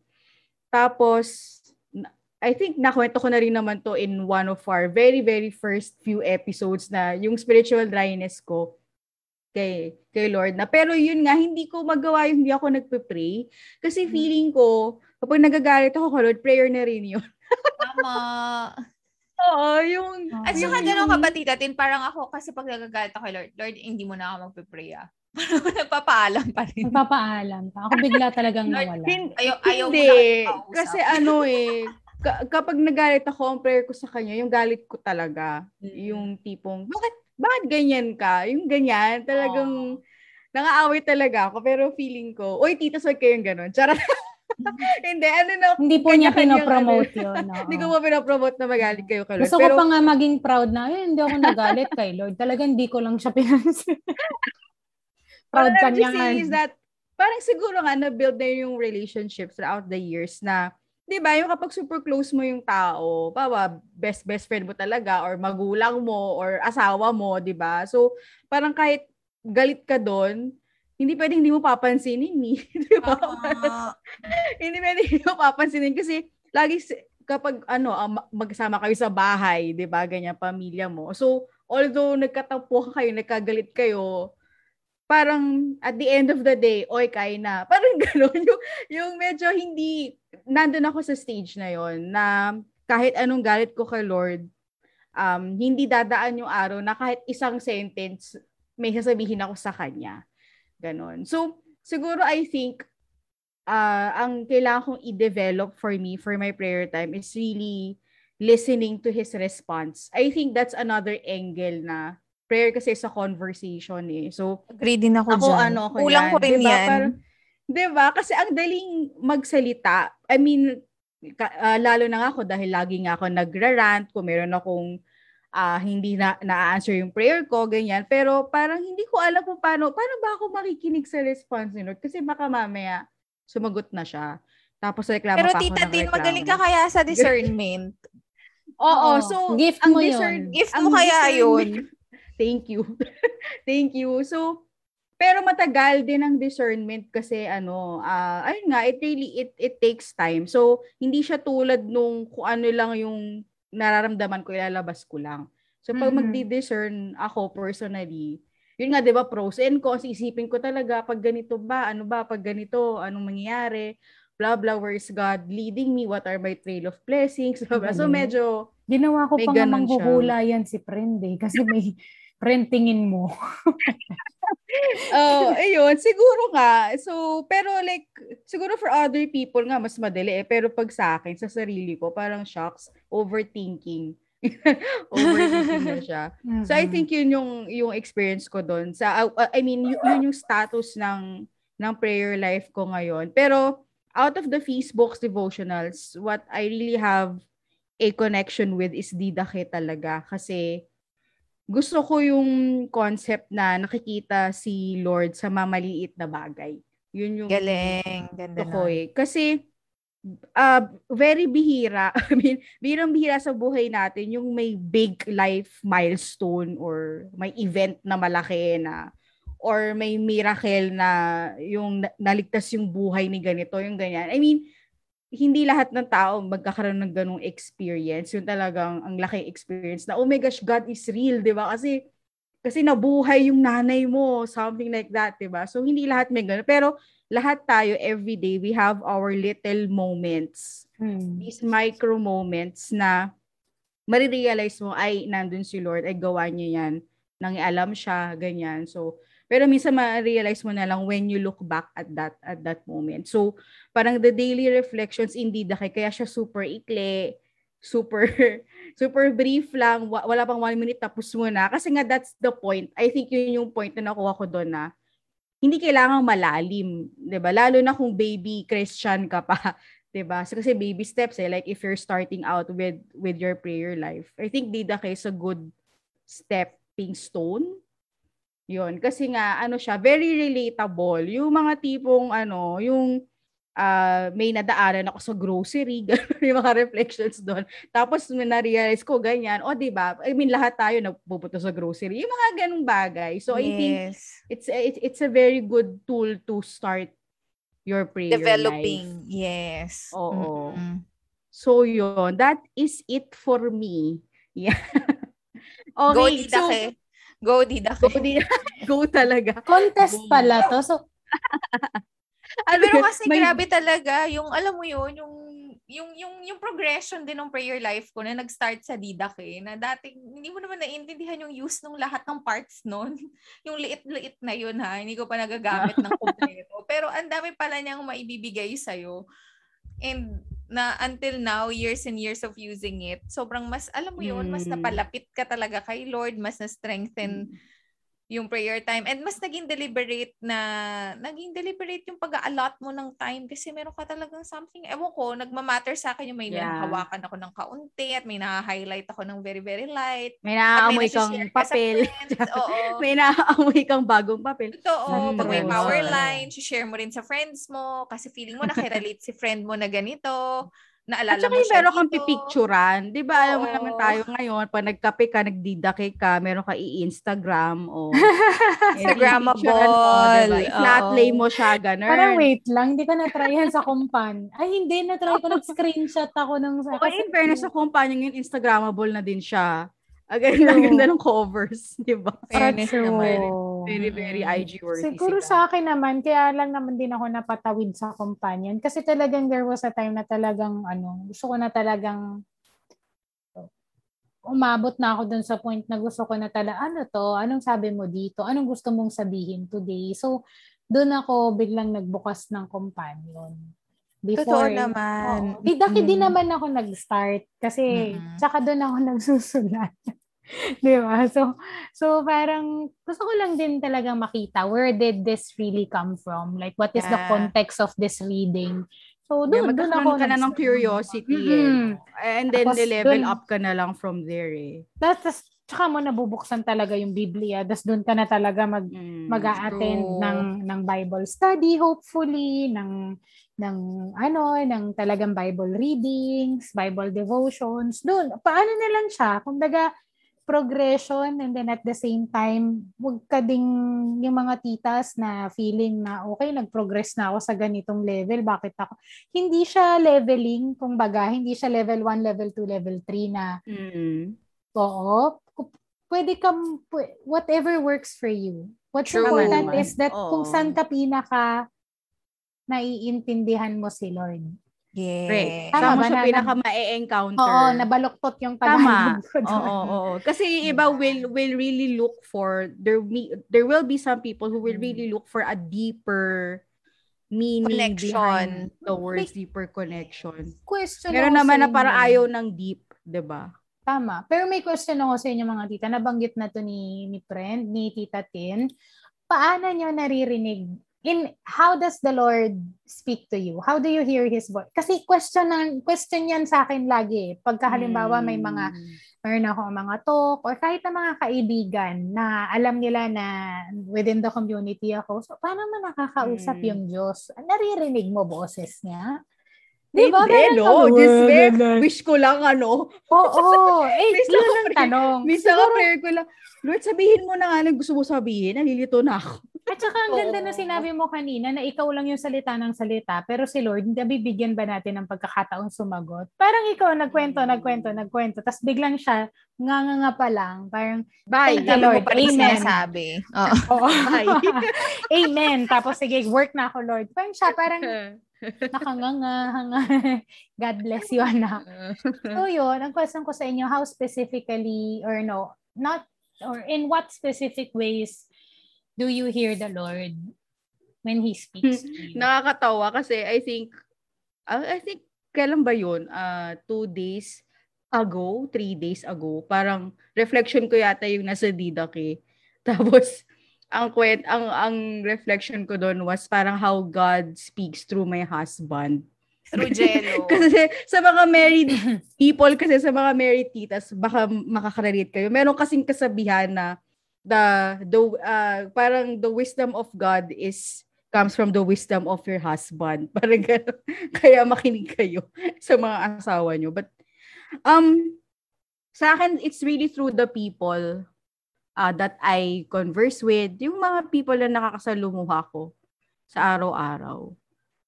Tapos, I think nakwento ko na rin naman to in one of our very, very first few episodes na yung spiritual dryness ko kay, kay Lord na. Pero yun nga, hindi ko magawa yung hindi ako nagpe-pray. Kasi Mm. feeling ko, kapag nagagalit ako kay Lord, prayer na rin yun. Tama. Oo, yung... At yung- saka gano'n ka ba, Tita Tin? Parang ako, kasi pag nagagalit ako Lord, Lord, hindi mo na ako magpe-pray ah. Parang nagpapaalam pa rin. Magpapaalam pa. Ako bigla talagang Lord, nawala. Hin- Ayaw, ayaw hindi. na. Kasi ano eh, ka- kapag nagalit ako, ang prayer ko sa kanya, yung galit ko talaga. Mm. Yung tipong, bakit, bakit ganyan ka? Yung ganyan, talagang, Oo. nang-aaway talaga ako. Pero feeling ko, oy, tita, swag kayong ganun. Charot. hindi, ano na, Hindi po niya pinopromote ano. yun. oo. Hindi ko po pinopromote na magalit kayo kay Lord. Gusto Pero, ko pa nga maging proud na, eh, hindi ako nagalit kay Lord. Talagang hindi ko lang siya pinansin. proud ka niya nga. that, parang siguro nga, na-build na yung relationship throughout the years na, di ba, yung kapag super close mo yung tao, bawa, best best friend mo talaga, or magulang mo, or asawa mo, di ba? So, parang kahit galit ka doon, hindi pwedeng hindi mo papansinin ni. Di ba? Tama. hindi pwedeng hindi mo papansinin kasi lagi kapag ano, ah, ma- magsama kayo sa bahay, 'di ba? Ganyan pamilya mo. So, although nagkatampo kayo, nagkagalit kayo, parang at the end of the day, oy, kaya na. Parang gano'n. Yung, yung medyo hindi, nandun ako sa stage na yon na kahit anong galit ko kay Lord, um, hindi dadaan yung araw na kahit isang sentence may sasabihin ako sa kanya. Ganon. So, siguro I think uh, ang kailangan kong i-develop for me, for my prayer time, is really listening to his response. I think that's another angle na prayer kasi sa conversation eh. So, Agree din ako, ako dyan. ano ako Kulang yan. ko rin diba? yan. Parang, diba? Kasi ang daling magsalita. I mean, ah, lalo na nga ako dahil lagi nga ako nagra-rant kung meron akong ah, hindi na na-answer yung prayer ko, ganyan. Pero parang hindi ko alam kung paano, paano ba ako makikinig sa response ni Lord? Kasi baka mamaya sumagot na siya. Tapos reklamo Pero pa ako tita ng Tin, magaling ka kaya sa discernment. Oo, Oo. so Gift ang mo yun. discern- Gift ang mo kaya yun. Thank you. Thank you. So, pero matagal din ang discernment kasi ano, ah ayun nga, it really it it takes time. So, hindi siya tulad nung kung ano lang yung nararamdaman ko ilalabas ko lang. So, pag Mhm. magdi-discern ako personally, yun nga 'di ba pros and cons, isipin ko talaga pag ganito ba, ano ba pag ganito, anong mangyayari, blah blah, where is God leading me, what are my trail of blessings, blah, blah. So medyo Ginawa ko May pa nga manghuhula yan si friend eh. Kasi may printingin mo. Oh, ayun, siguro nga. So, pero like, siguro for other people nga, mas madali eh. Pero pag sa akin, sa sarili ko, parang shocks, overthinking. overthinking na siya. So, I think yun yung, yung experience ko doon. Sa, uh, I mean, yun, yun yung status ng, ng prayer life ko ngayon. Pero, out of the Facebook's devotionals, what I really have a connection with is Didake talaga. Kasi, gusto ko yung concept na nakikita si Lord sa mamaliit na bagay. Yun yung Galing. Ganda ko eh. Kasi uh, very bihira. I mean, birang bihira sa buhay natin yung may big life milestone or may event na malaki na or may miracle na yung na- naligtas yung buhay ni ganito, yung ganyan. I mean, hindi lahat ng tao magkakaroon ng ganong experience. Yung talagang ang laki experience na, oh my gosh, God is real, di ba? Kasi, kasi nabuhay yung nanay mo, something like that, di ba? So, hindi lahat may ganon. Pero, lahat tayo, every day, we have our little moments. Hmm. These micro moments na marirealize mo, ay, nandun si Lord, ay gawa niya yan. Nangialam siya, ganyan. So, pero minsan ma-realize mo na lang when you look back at that at that moment. So, parang the daily reflections indeed kay kaya siya super ikli, super super brief lang, wa- wala pang one minute tapos mo na. Kasi nga that's the point. I think yun yung point na nakuha ko doon na hindi kailangang malalim, 'di ba? Lalo na kung baby Christian ka pa, 'di ba? So, kasi baby steps eh like if you're starting out with with your prayer life. I think Dida kay is a good stepping stone yun. Kasi nga, ano siya, very relatable. Yung mga tipong, ano, yung ah, may nadaanan ako sa grocery, yung mga reflections doon. Tapos, na-realize ko, ganyan. O, di ba? I mean, lahat tayo nagpupunta sa grocery. Yung mga ganung bagay. So, I think yes. it's, it's, it's a very good tool to start your prayer life. Developing. Yes. Oo. Mm-mm. So, yun. That is it for me. Yeah. Go, okay, so, Didake. Go, Didake. go, di, go talaga. Contest Boom. pala to. So, Ano Pero kasi May- grabe talaga, yung alam mo yun, yung yung yung yung progression din ng prayer life ko na nag-start sa Didac eh, na dating hindi mo naman naiintindihan yung use ng lahat ng parts noon. yung liit-liit na yun ha, hindi ko pa nagagamit ng kompleto. Pero ang dami pala niyang maibibigay sa'yo. And na until now, years and years of using it, sobrang mas, alam mo yun, mas Mm. napalapit ka talaga kay Lord, mas na-strengthen yung prayer time and mas naging deliberate na naging deliberate yung pag-allot mo ng time kasi meron ka talagang something ewan ko nagmamatter sa akin yung may Yeah. hawakan ako ng kaunti at may na-highlight ako ng very very light May naaamoy kang ka papel. oo May naaamoy kang bagong papel. Totoo. Pag may power line, share mo rin sa friends mo kasi feeling mo nakirelate si friend mo na ganito. Naalala At saka mo yung siya meron kang pipicturan. Di ba, alam mo naman tayo ngayon, pag nagkape ka, nagdidake ka, meron ka i-Instagram o Instagrammable. Diba? Lay Oo. mo siya, ganun. parang wait lang, hindi ka na-try yan sa kumpan. Ay, hindi, na-try ko, nag-screenshot ako ng... Okay, in fairness sa kumpanya yun, Instagrammable na din siya. Ang ganda, ang ganda ng covers, di ba? Fairness naman. Very, very Mm. IG worthy Siguro sila. sa akin naman, kaya lang naman din ako napatawid sa companion. Kasi talagang there was a time na talagang, ano, gusto ko na talagang umabot na ako dun sa point na gusto ko na talaga, ano to, anong sabi mo dito, anong gusto mong sabihin today. So, doon ako biglang nagbukas ng companion. Totoo Before, naman. Oo. Di, daki din Mm. naman ako nag-start kasi Mm-mm. tsaka doon ako nagsusulat. Di ba? So, so parang gusto ko lang din talagang makita where did this really come from? Like, what is the Yeah. context of this reading? So, Yeah, doon, doon ako. ka na ng curiosity Mhm. eh. And then, Tapos level dun- up ka na lang from there eh. Tapos, tsaka mo nabubuksan talaga yung Biblia. Tapos doon ka na talaga mag, Mm, mag-a-attend true. ng ng Bible study hopefully ng ng ano ng talagang Bible readings, Bible devotions. Doon paano na lang siya? Kumbaga progression and then at the same time wag ka ding yung mga titas na feeling na okay nag-progress na ako sa ganitong level bakit ako hindi siya leveling kumbaga hindi siya level 1 level 2 level 3 na Mm. Oo. Pwede pu- whatever works for you. What's True important is that kung Oo. saan ka pinaka naiintindihan mo si Lord. Correct. Yeah. Tama Saan mo ba siya na- pinaka ma-encounter. Oo, nabaluktot yung Tama. Tagalog ko Oo, oo, oo. Kasi yung iba will will really look for there me there will be some people who will really look for a deeper meaning Connection. behind the words, deeper connection. Question Meron ako naman na parang inyo. ayaw ng deep, 'di ba? Tama. Pero may question ako sa inyo mga tita. Nabanggit na to ni, ni friend, ni Tita Tin. Paano nyo naririnig? In how does the Lord speak to you? How do you hear His voice? Kasi question, ng, question yan sa akin lagi. eh. Pagka halimbawa may mga Mm. meron ako mga talk or kahit na mga kaibigan na alam nila na within the community ako. So, paano mo nakakausap Mm. yung Diyos? Naririnig mo boses niya? Di ba? Hindi, no? ganun. wish ko lang, ano. Oo. Eh, Minsan yun ako ang tanong. Minsan ka prayer ko lang, Lord, sabihin mo na nga na gusto mo sabihin. Nalilito na ako. At saka ang ganda na sinabi mo kanina na ikaw lang yung salita ng salita pero si Lord, hindi bibigyan ba natin ng pagkakataong sumagot? Parang ikaw nagkwento, Mm. nagkwento, nagkwento. Tapos biglang siya, nga nga nga pa lang. Parang, Bye. Thank you, Lord. pa Amen. sinasabi. Oo. oo. Bye. Amen. Tapos sige, work na ako, Lord. Parang siya, parang nakanganga, hanga. God bless you, anak. So yun, ang question ko sa inyo, how specifically, or no, not, or in what specific ways do you hear the Lord when He speaks to you? Nakakatawa kasi I think, uh, I think, kailan ba yun? Uh, two days ago, three days ago, parang reflection ko yata yung nasa Didak eh. Tapos, ang kwent, ang, ang reflection ko doon was parang how God speaks through my husband. Through Jello. kasi sa mga married people, kasi sa mga married titas, baka makakarelate kayo. Meron kasing kasabihan na the, the uh, parang the wisdom of God is comes from the wisdom of your husband. Parang gano'n. Kaya makinig kayo sa mga asawa nyo. But, um, sa akin, it's really through the people uh, that I converse with. Yung mga people na nakakasalumuha ko sa araw-araw.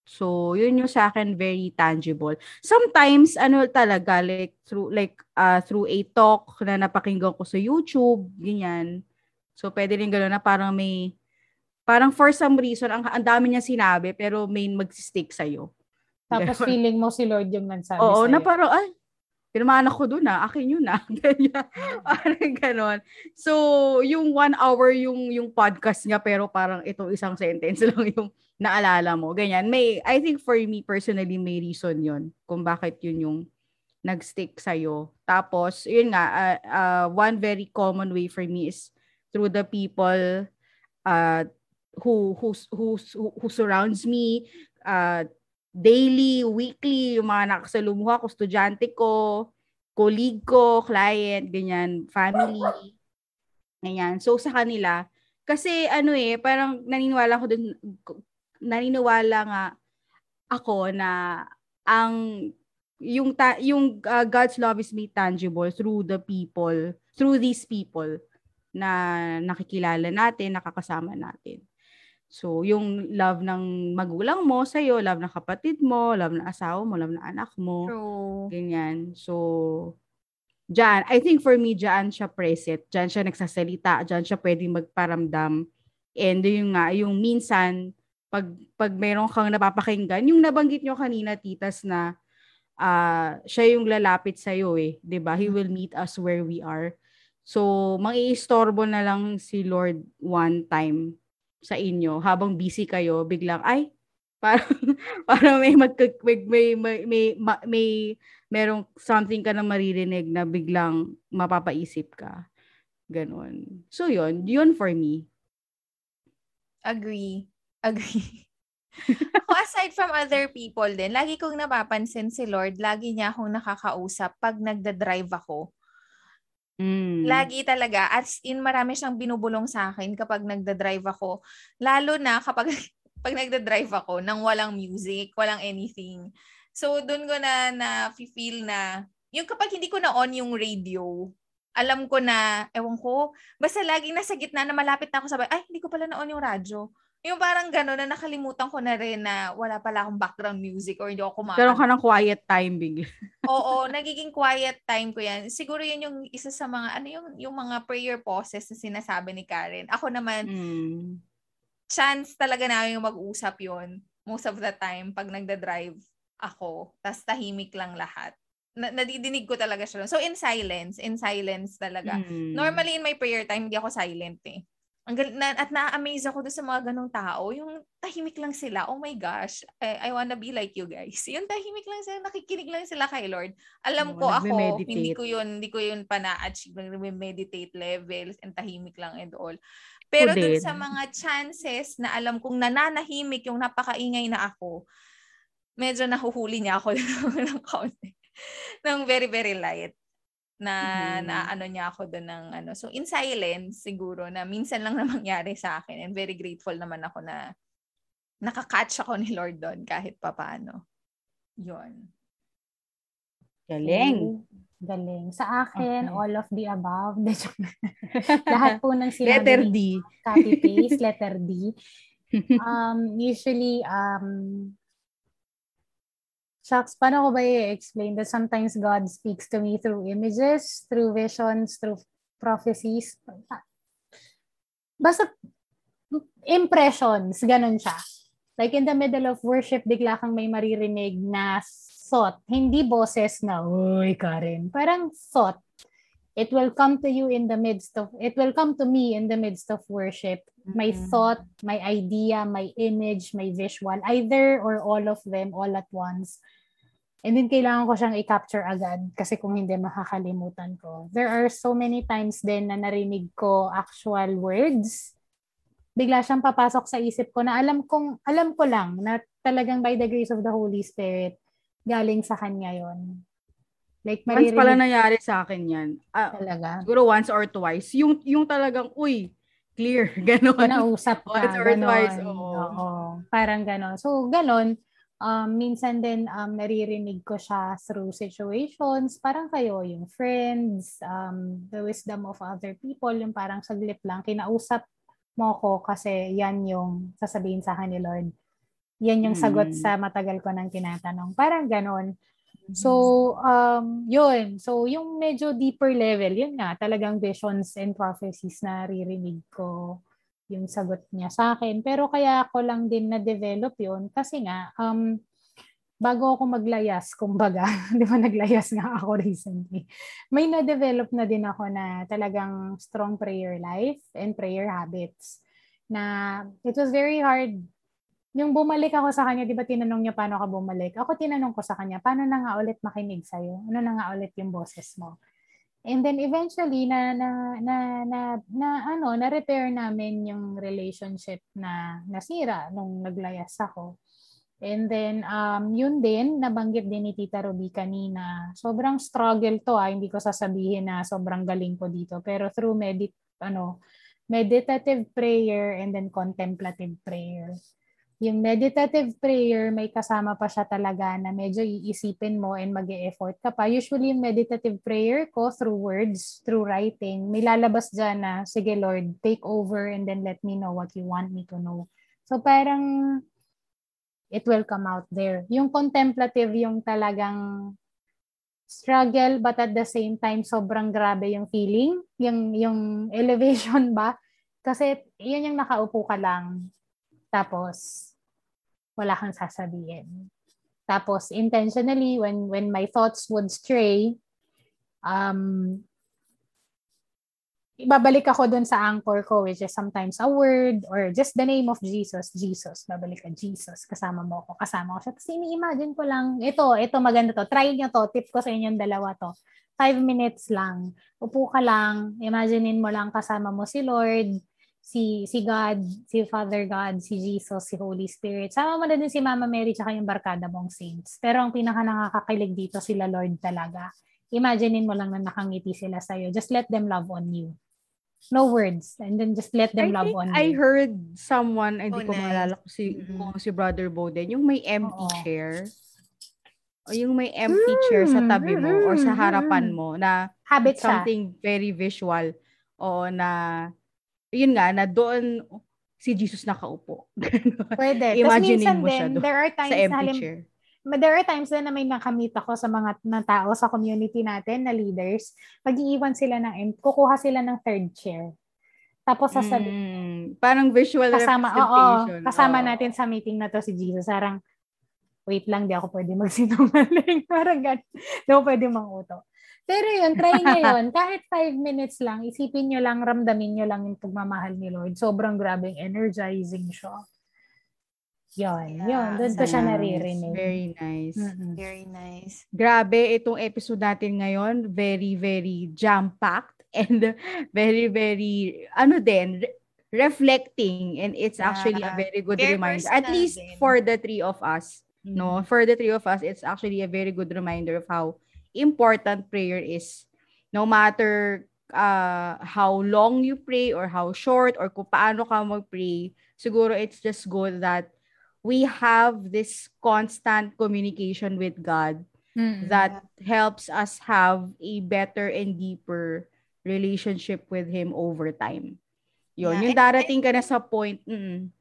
So, yun yung sa akin very tangible. Sometimes, ano talaga, like, through, like, uh, through a talk na napakinggan ko sa YouTube, ganyan. So, pwede rin gano'n na parang may, parang for some reason, ang, ang dami niya sinabi, pero may mag-stick sa'yo. Tapos Ganon. feeling mo si Lord yung nagsabi Oo, na parang, ay, pinamanak ko doon na, akin yun na. Ganyan. parang ganon. So, yung one hour yung yung podcast niya, pero parang itong isang sentence lang yung naalala mo. Ganyan. May, I think for me personally, may reason yun kung bakit yun yung nag-stick sa'yo. Tapos, yun nga, uh, uh, one very common way for me is through the people uh, who, who, who, who surrounds me, uh, daily, weekly, yung mga nakasalumuha ko, estudyante ko, colleague ko, client, ganyan, family. Ganyan. So, sa kanila, kasi ano eh, parang naniniwala ko dun, naniniwala nga ako na ang yung ta- yung uh, God's love is made tangible through the people, through these people na nakikilala natin, nakakasama natin. So, yung love ng magulang mo sa'yo, love ng kapatid mo, love ng asawa mo, love ng anak mo. True. Ganyan. So, dyan, I think for me, dyan siya present. Dyan siya nagsasalita. Dyan siya pwedeng magparamdam. And yung nga, yung minsan, pag, pag mayroon kang napapakinggan, yung nabanggit nyo kanina, titas, na ah siya yung lalapit sa'yo eh. ba He will meet us where we are. So, mang-iistorbo na lang si Lord one time sa inyo habang busy kayo, biglang, ay, Para, para may, mag, may, may, may, may, may, merong something ka na maririnig na biglang mapapaisip ka. Ganon. So, yun. Yun for me. Agree. Agree. ako aside from other people din, lagi kong napapansin si Lord, lagi niya akong nakakausap pag nagda-drive ako. Mm. Lagi talaga. As in, marami siyang binubulong sa akin kapag nagda-drive ako. Lalo na kapag pag nagda-drive ako nang walang music, walang anything. So, doon ko na na-feel na, yung kapag hindi ko na on yung radio, alam ko na, ewan ko, basta laging nasa gitna na malapit na ako sabay, ay, hindi ko pala na on yung radyo. Yung parang gano'n na nakalimutan ko na rin na wala pala akong background music or hindi ako kumakanta. Pero ka ng quiet time bigla. Oo, nagiging quiet time ko yan. Siguro yun yung isa sa mga, ano yung, yung mga prayer pauses na sinasabi ni Karen. Ako naman, mm. chance talaga na yung mag-usap yon most of the time pag nagda-drive ako. Tapos tahimik lang lahat. Na, nadidinig ko talaga siya. So in silence, in silence talaga. Mm. Normally in my prayer time, hindi ako silent eh. Ang na, at na-amaze ako doon sa mga ganong tao. Yung tahimik lang sila. Oh my gosh. I, I wanna be like you guys. Yung tahimik lang sila, nakikinig lang sila kay Lord. Alam oh, ko ako, hindi ko yun, hindi ko yun pa na-achieve. Nagme-meditate levels and tahimik lang and all. Pero doon sa mga chances na alam kong nananahimik yung napakaingay na ako, medyo nahuhuli niya ako ng kaunti. ng very, very light na mm-hmm. na ano niya ako doon ng ano. So in silence siguro na minsan lang na mangyari sa akin and very grateful naman ako na nakakatch ako ni Lord doon kahit papaano. 'Yon. Galing. Galing. Sa akin, okay. all of the above. Lahat po ng sinabi letter D. Copy-paste, letter D. Um, usually, um, Shucks, paano ko ba i-explain that sometimes God speaks to me through images, through visions, through prophecies? Basta impressions, ganun siya. Like in the middle of worship, bigla kang may maririnig na thought. Hindi boses na, uy, Karen. Parang thought. It will come to you in the midst of, it will come to me in the midst of worship. My mm-hmm. thought, my idea, my image, my visual, either or all of them all at once And then kailangan ko siyang i-capture agad kasi kung hindi makakalimutan ko. There are so many times din na narinig ko actual words. Bigla siyang papasok sa isip ko na alam kong alam ko lang na talagang by the grace of the Holy Spirit galing sa kanya 'yon. Like maririnig. Once pala nangyari sa akin 'yan. Uh, talaga. Siguro once or twice. Yung yung talagang uy, clear, gano'n. Nausap ka, once or ganon. twice. Oo. oo. Parang gano'n. So, gano'n um, minsan din um, naririnig ko siya through situations, parang kayo, yung friends, um, the wisdom of other people, yung parang saglit lang, kinausap mo ko kasi yan yung sasabihin sa akin ni Lord. Yan yung sagot mm. sa matagal ko nang tinatanong. Parang ganon. So, um, yun. So, yung medyo deeper level, yun nga, talagang visions and prophecies na ririnig ko yung sagot niya sa akin. Pero kaya ako lang din na-develop yun kasi nga, um, bago ako maglayas, kumbaga, di ba naglayas nga ako recently, may na-develop na din ako na talagang strong prayer life and prayer habits. Na it was very hard. Yung bumalik ako sa kanya, di ba tinanong niya paano ka bumalik? Ako tinanong ko sa kanya, paano na nga ulit makinig sa'yo? Ano na nga ulit yung boses mo? And then eventually na na na na, na ano, na repair namin yung relationship na nasira nung naglayas ako. And then um yun din nabanggit din ni Tita Ruby kanina. Sobrang struggle to ah, hindi ko sasabihin na sobrang galing ko dito, pero through medit ano meditative prayer and then contemplative prayer yung meditative prayer, may kasama pa siya talaga na medyo iisipin mo and mag effort ka pa. Usually, yung meditative prayer ko through words, through writing, may lalabas dyan na, sige Lord, take over and then let me know what you want me to know. So parang it will come out there. Yung contemplative, yung talagang struggle but at the same time sobrang grabe yung feeling, yung yung elevation ba? Kasi yun yung nakaupo ka lang tapos, wala kang sasabihin. Tapos, intentionally, when, when my thoughts would stray, um, babalik ako dun sa anchor ko, which is sometimes a word or just the name of Jesus, Jesus, babalik ka, Jesus, kasama mo ako, kasama ko siya. Tapos ini-imagine ko lang, ito, ito maganda to, try nyo to, tip ko sa inyong dalawa to. Five minutes lang, upo ka lang, imaginein mo lang kasama mo si Lord, si si God, si Father God, si Jesus, si Holy Spirit. Sama mo na din si Mama Mary tsaka yung barkada mong saints. Pero ang pinaka nakakakilig dito sila Lord talaga. Imaginein mo lang na nakangiti sila sa'yo. Just let them love on you no words and then just let them I love on I you. heard someone, hindi Oh, ko nice. maalala kung si, Mhm. kung si Brother Boden, yung may empty Oo. chair. O yung may empty chair sa tabi mo or sa Mm, harapan mo na Habit siya. something very visual o na yun nga na doon si Jesus nakaupo. Pwede. Minsan mo siya doon there are times sa empty halim, chair. There are times na may nakamit ako sa mga na tao sa community natin na leaders. Mag-iiwan sila ng, em- kukuha sila ng third chair. Tapos sasabi, Mm, parang visual kasama, oo, representation. kasama Oo. natin sa meeting na to si Jesus. Parang, wait lang, di ako pwede magsinungaling. Parang gan, di ako pwede manguto. Pero yun, try nyo yun. Kahit five minutes lang, isipin nyo lang, ramdamin nyo lang yung pagmamahal ni Lord. Sobrang grabing energizing siya. Yun, Yeah, yun. Doon ko siya Nice. naririnig. Very nice. Mm-mm. Very nice. Grabe, itong episode natin ngayon, very, very jam-packed and very, very, ano din, re- reflecting. And it's actually a Yeah. very good Very reminder. At least din. for the three of us. No, for the three of us, it's actually a very good reminder of how important prayer is. No matter uh, how long you pray or how short or kung paano ka mag-pray, siguro it's just good that we have this constant communication with God Mm-mm. that helps us have a better and deeper relationship with Him over time. Yun, Yeah, yung darating ka na sa point, mm,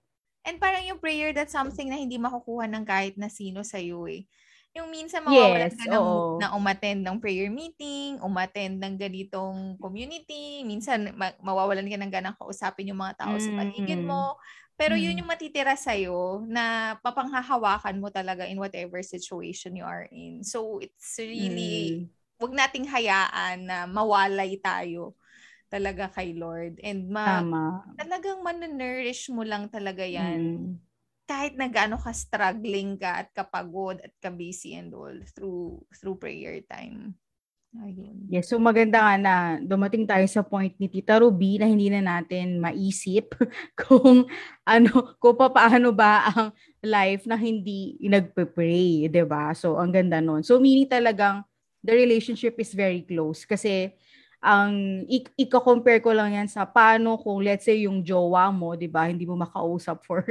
And parang yung prayer, that's something na hindi makukuha ng kahit na sino sa'yo eh. Yung minsan Yes, mawawalan ka ng, oo. na umattend ng prayer meeting, umattend ng ganitong community, minsan ma- mawawalan ka ng ganang kausapin yung mga tao sa paligid Mm. mo. Pero yun Mm. yung matitira sa'yo na papanghahawakan mo talaga in whatever situation you are in. So it's really, mm, wag nating hayaan na mawalay tayo talaga kay Lord. And ma- tama. talagang mananourish mo lang talaga yan Mm. Kahit na gaano ka struggling ka at kapagod at ka-busy and all through through prayer time. Ayun. Yes, so maganda nga na dumating tayo sa point ni Tita Ruby na hindi na natin maisip kung ano, kung paano ba ang life na hindi nagpe-pray, 'di ba? So ang ganda nun. So meaning talagang the relationship is very close kasi ang ik- iko-compare ko lang yan sa paano kung let's say yung jowa mo, 'di ba, hindi mo makausap for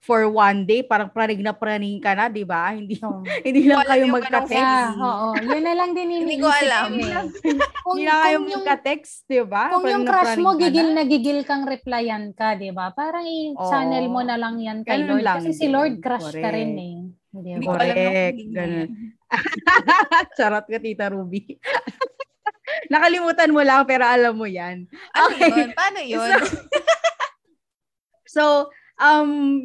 for one day, parang praning na praning ka na, 'di ba? Hindi So, hindi lang kayo yung magka-text. oo. Yun na lang din Hindi iniisip ko alam eh. Kung, Hindi na kayo kung yung, magka-text, 'di ba? kung Praning yung crush mo, ka na. gigil na gigil kang replyan ka, di ba? Parang i-channel mo Oo. na lang yan kay Ganun Lord. lang Kasi si din. Lord crush ka rin Correct. eh. Di Hindi ba? ko alam yung Correct. Ganun. Charot ka, Tita Ruby. Nakalimutan mo lang, pero alam mo yan. Ano Okay. yun? Paano yun? So, um,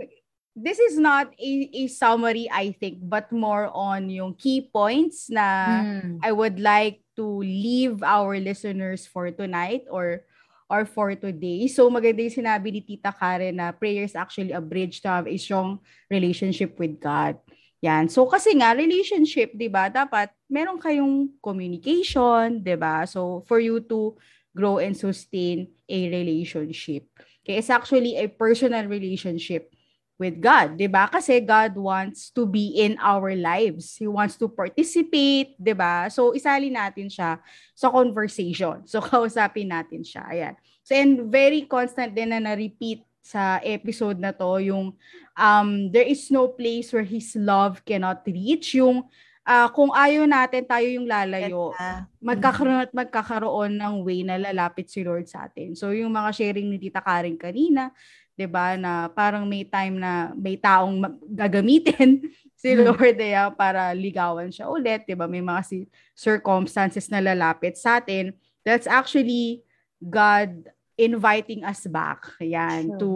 this is not a, a summary, I think, but more on yung key points na Mm. I would like to leave our listeners for tonight or or for today. So maganda yung sinabi ni Tita Karen na prayer is actually a bridge to have a strong relationship with God. Yan. So kasi nga relationship, 'di ba? Dapat meron kayong communication, 'di ba? So for you to grow and sustain a relationship. Okay, it's actually a personal relationship with God, 'di ba? Kasi God wants to be in our lives. He wants to participate, 'di ba? So isali natin siya sa conversation. So kausapin natin siya. Ayan. So and very constant din na na-repeat sa episode na to yung um there is no place where his love cannot reach yung ah, kung ayaw natin tayo yung lalayo Ah, magkakaroon at magkakaroon ng way na lalapit si Lord sa atin. So yung mga sharing ni Tita Karen kanina, 'di ba, na parang may time na may taong gagamitin si Hmm. Lord eh, ah, para ligawan siya ulit, 'di ba? May mga si- circumstances na lalapit sa atin. That's actually God inviting us back. Yan, Sure. to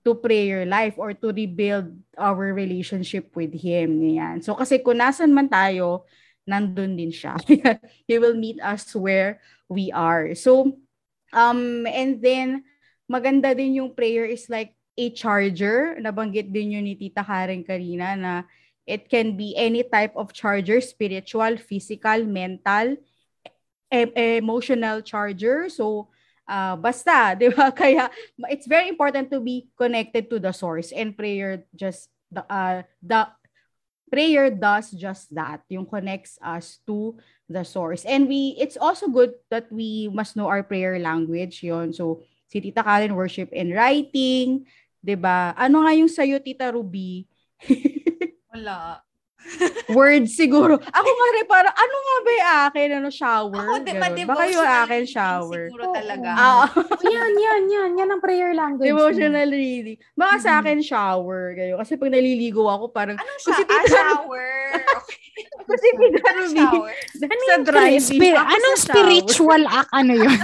to prayer life or to rebuild our relationship with Him. Yan. So kasi kung nasan man tayo, nandun din siya. He will meet us where we are. So, Um, and then, maganda din yung prayer is like a charger. Nabanggit din yun ni Tita Karen Karina na it can be any type of charger, spiritual, physical, mental, e- emotional charger. So, uh, basta, di ba? Kaya, it's very important to be connected to the source and prayer just, the, uh, the prayer does just that. Yung connects us to the source. And we, it's also good that we must know our prayer language yon So, si Tita Karen worship in writing, 'di ba? Ano nga yung sa'yo, Tita Ruby? Wala. Words siguro. Ako nga rin parang, ano nga ba yung akin? Ano, shower? Ako, di ba. Baka yung akin, shower. Siguro talaga. Ah, yan, yan, yan. Yan ang prayer language. devotional reading. Baka sa Mhm. akin, shower. Ganyan. Kasi pag naliligo ako, parang, Anong Kasi siya? Ah, Tita- shower. Okay. kasi Tita Ruby, shower? Ano sa yung driving. spir- ako sa anong spiritual act? Ano yun?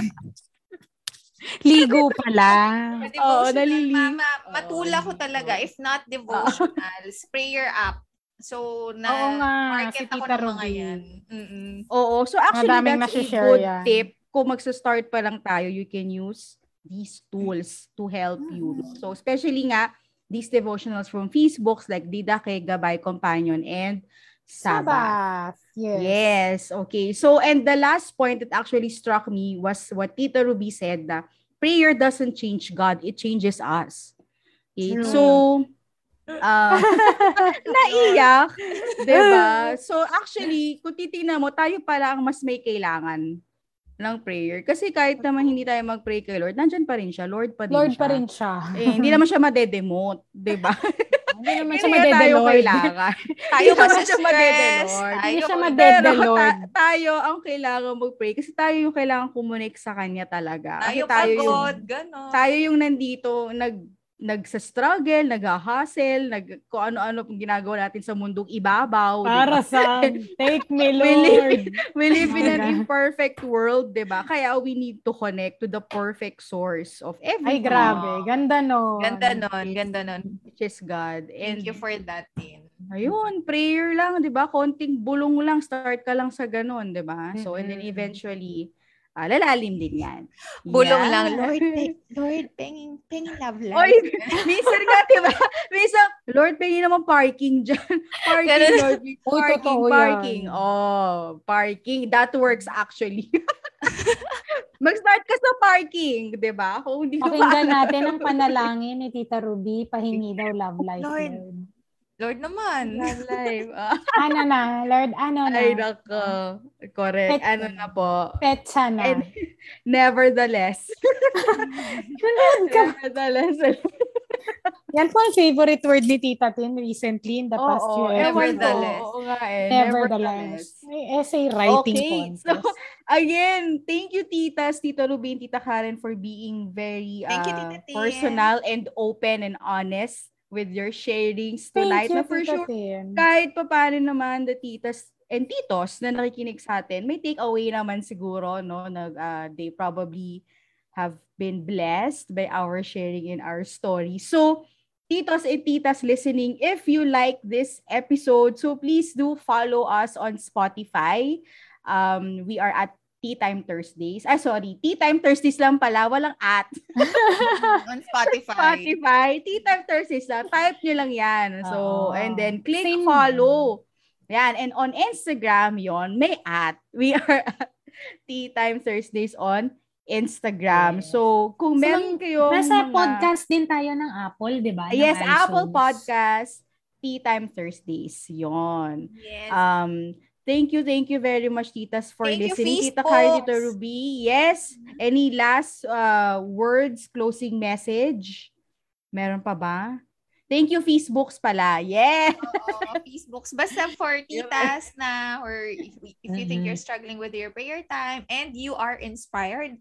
Ligo pala. Oo, Devotional, nalili- mama, matula ko talaga. If not devotionals, prayer app. So, na Oo nga, market si ako ng mga yan. Mm-mm. Oo. So actually, Madaming that's a good yan. tip. Kung magsa-start pa lang tayo, you can use these tools to help you. Mm. So especially nga, these devotionals from Facebooks like Didake, Gabay Companion, and Sabbath. Sabbath. Yes. Yes. Okay. So, and the last point that actually struck me was what Tita Ruby said na prayer doesn't change God, it changes us. Okay? True. So, uh, naiyak, 'di ba? So actually, kung titingnan mo, tayo pala ang mas may kailangan ng prayer. Kasi kahit naman hindi tayo mag-pray kay Lord, nandyan pa rin siya. Lord pa din Lord siya. pa rin siya. Eh, hindi naman siya madedemote, 'di ba? Hindi naman siya Hindi tayo. Tayo kasi siya. Tayo Hindi siya kung- made- Pero Dedelord. ta- tayo ang kailangan mag-pray kasi tayo yung kailangan kumunik sa kanya talaga. Kasi Tayo tayo yung pagod, gano'n. tayo yung nandito nag nagsa-struggle, nag-hustle, nag kung ano-ano pong ginagawa natin sa mundong ibabaw. Para sa take me, We live, Lord. we live in an imperfect world, 'di ba? Kaya we need to connect to the perfect source of Ay, everything. grabe. Ganda no. Ganda nun, ganda nun. Which is God. And Thank you for that, Tin. Ayun, prayer lang, 'di ba? Konting bulong lang, start ka lang sa ganun, 'di ba? So and then eventually ah, lalalim din 'yan. Bulong Yan. lang, Lord, pe- Lord, penging, penging love life. Oy, minsan nga, diba? Minsan, Lord, pingin naman parking dyan. Parking. Lord. Parking, yan. parking. Oh, parking. That works actually. Mag-start ka sa parking, di ba? Kung hindi Pakinggan pa- natin ang panalangin ni Tita Ruby. Pahingi daw love life, Lord. Lord. Lord naman. Love life. Ah, Ano na, Lord, ano na. Ay, nako. Correct. Pet- Ano na po. Petsa na. And nevertheless. Nevertheless. Yan po ang favorite word ni Tita Tin recently in the past Oo, few. Nevertheless. Oo nga eh. Nevertheless. May essay writing Okay, contest. so again, thank you titas, Tita Ruby and Tita Karen for being very Thank you, uh, Tita Tin. personal and open and honest with your sharings Thank tonight. you, na for Tita sure, Tin. kahit pa paano naman the titas and titos na nakikinig sa atin, may take away naman siguro, no? Nag, uh, they probably have been blessed by our sharing in our story. So, titos and titas listening, if you like this episode, so please do follow us on Spotify. Um, we are at Tea Time Thursdays. Ah, sorry. Tea Time Thursdays lang pala. Walang at. On Spotify. Spotify. Tea Time Thursdays lang. Type nyo lang yan. So, Oo. and then click Same follow. Yan. And on Instagram yon may at. We are at Tea Time Thursdays on Instagram. Yes. So, kung So, meron kayong Nasa mga- podcast din tayo ng Apple, di ba? Ng Yes, Apple iTunes. Podcast. Tea Time Thursdays. Yon. Yes. Um, thank you, thank you very much, Titas, for Thank you, listening. Tita Facebooks. Kari, Tita Ruby. Yes. Any last uh, words, closing message? Meron pa ba? Thank you, Facebooks pala. Yeah. Oo, Facebooks. Basta for titas na or if, if you think Mhm. you're struggling with your prayer time and you are inspired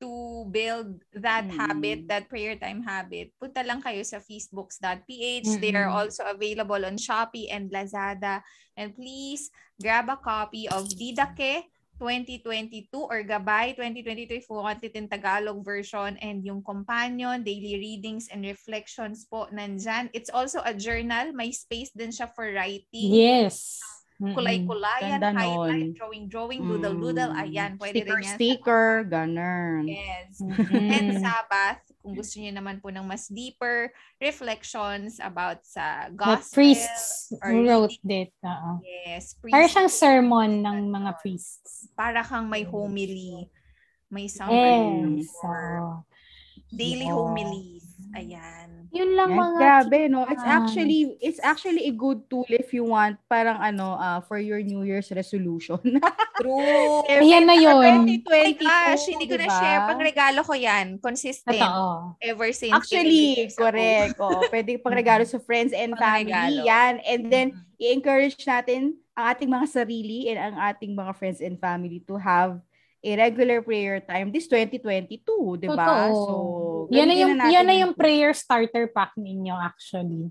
to build that Mm. habit, that prayer time habit, punta lang kayo sa facebooks.ph. They are Mhm. also available on Shopee and Lazada. And please grab a copy of Didake 2022 or Gabay 2023 Fukat in Tagalog version and yung companion, daily readings and reflections po nandyan. It's also a journal. May space din siya for writing. Yes. Kulay-kulayan, highlight, drawing-drawing, doodle-doodle, Mm. ayan, pwede sticker, rin yan. sa- sticker, ganun. Yes. Mm-mm. And Sabbath, kung gusto niyo naman po ng mas deeper reflections about sa The gospel. priests or wrote it. Oo. Yes. Para priest- siyang sermon ng mga priests. Para kang may homily. May some Yes. daily Oo. homilies. Ayan. Yun lang Yan, mga grabe, no? It's actually, it's actually a good tool if you want parang ano, uh, for your New Year's resolution. True. Ayan na yun. 2022, Oh gosh, hindi ko diba? na-share. Pang regalo ko yan. Consistent. Totoo. Ever since. Actually, correct. Oo, pwede pang regalo sa friends and family. Pang-regalo. Yan. And then, Mhm. i-encourage natin ang ating mga sarili and ang ating mga friends and family to have a regular prayer time this 2022, di ba? Totoo. So, Yan na yung, natin yan na yun. yung prayer starter pack ninyo actually.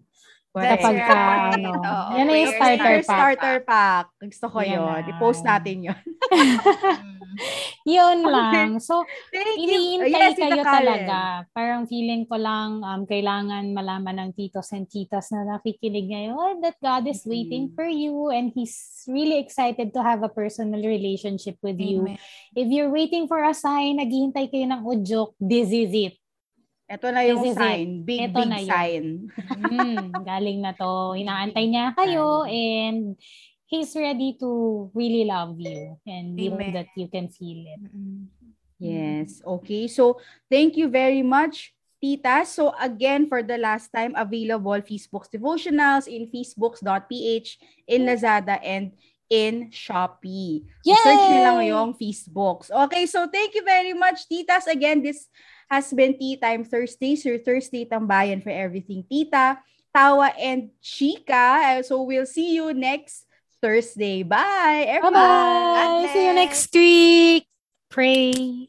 Correct. Kapag ka, ano, Oo, yan na yung starter pack. starter pack. Gusto ko Yan yun. na. I-post natin yun. Mm. Yun lang. So, Thank you. iniintay Yes, kayo talaga. Parang feeling ko lang um, kailangan malaman ng titos and titas na nakikinig ngayon that God is Mm. waiting for you and He's really excited to have a personal relationship with you. Amen. If you're waiting for a sign, naghihintay kayo ng udyok, this is it. Ito na yung This it. sign. Big, Ito big sign. Mm, galing na to. Inaantay niya kayo and He's ready to really love you and we hope Amen. that you can feel it. Yes. Okay. So, thank you very much, Tita. So, again, for the last time, available Facebook's devotionals in facebooks.ph, in Lazada, and in Shopee. So, Search nyo lang Yay! yung Facebooks. Okay. So, thank you very much, Titas. Again, this has been Tea Time Thursdays, your Thursday tambayan for everything Tita, Tawa, and Chika. Uh, So, we'll see you next Thursday. Bye, everyone. Bye-bye! See you next week! Pray.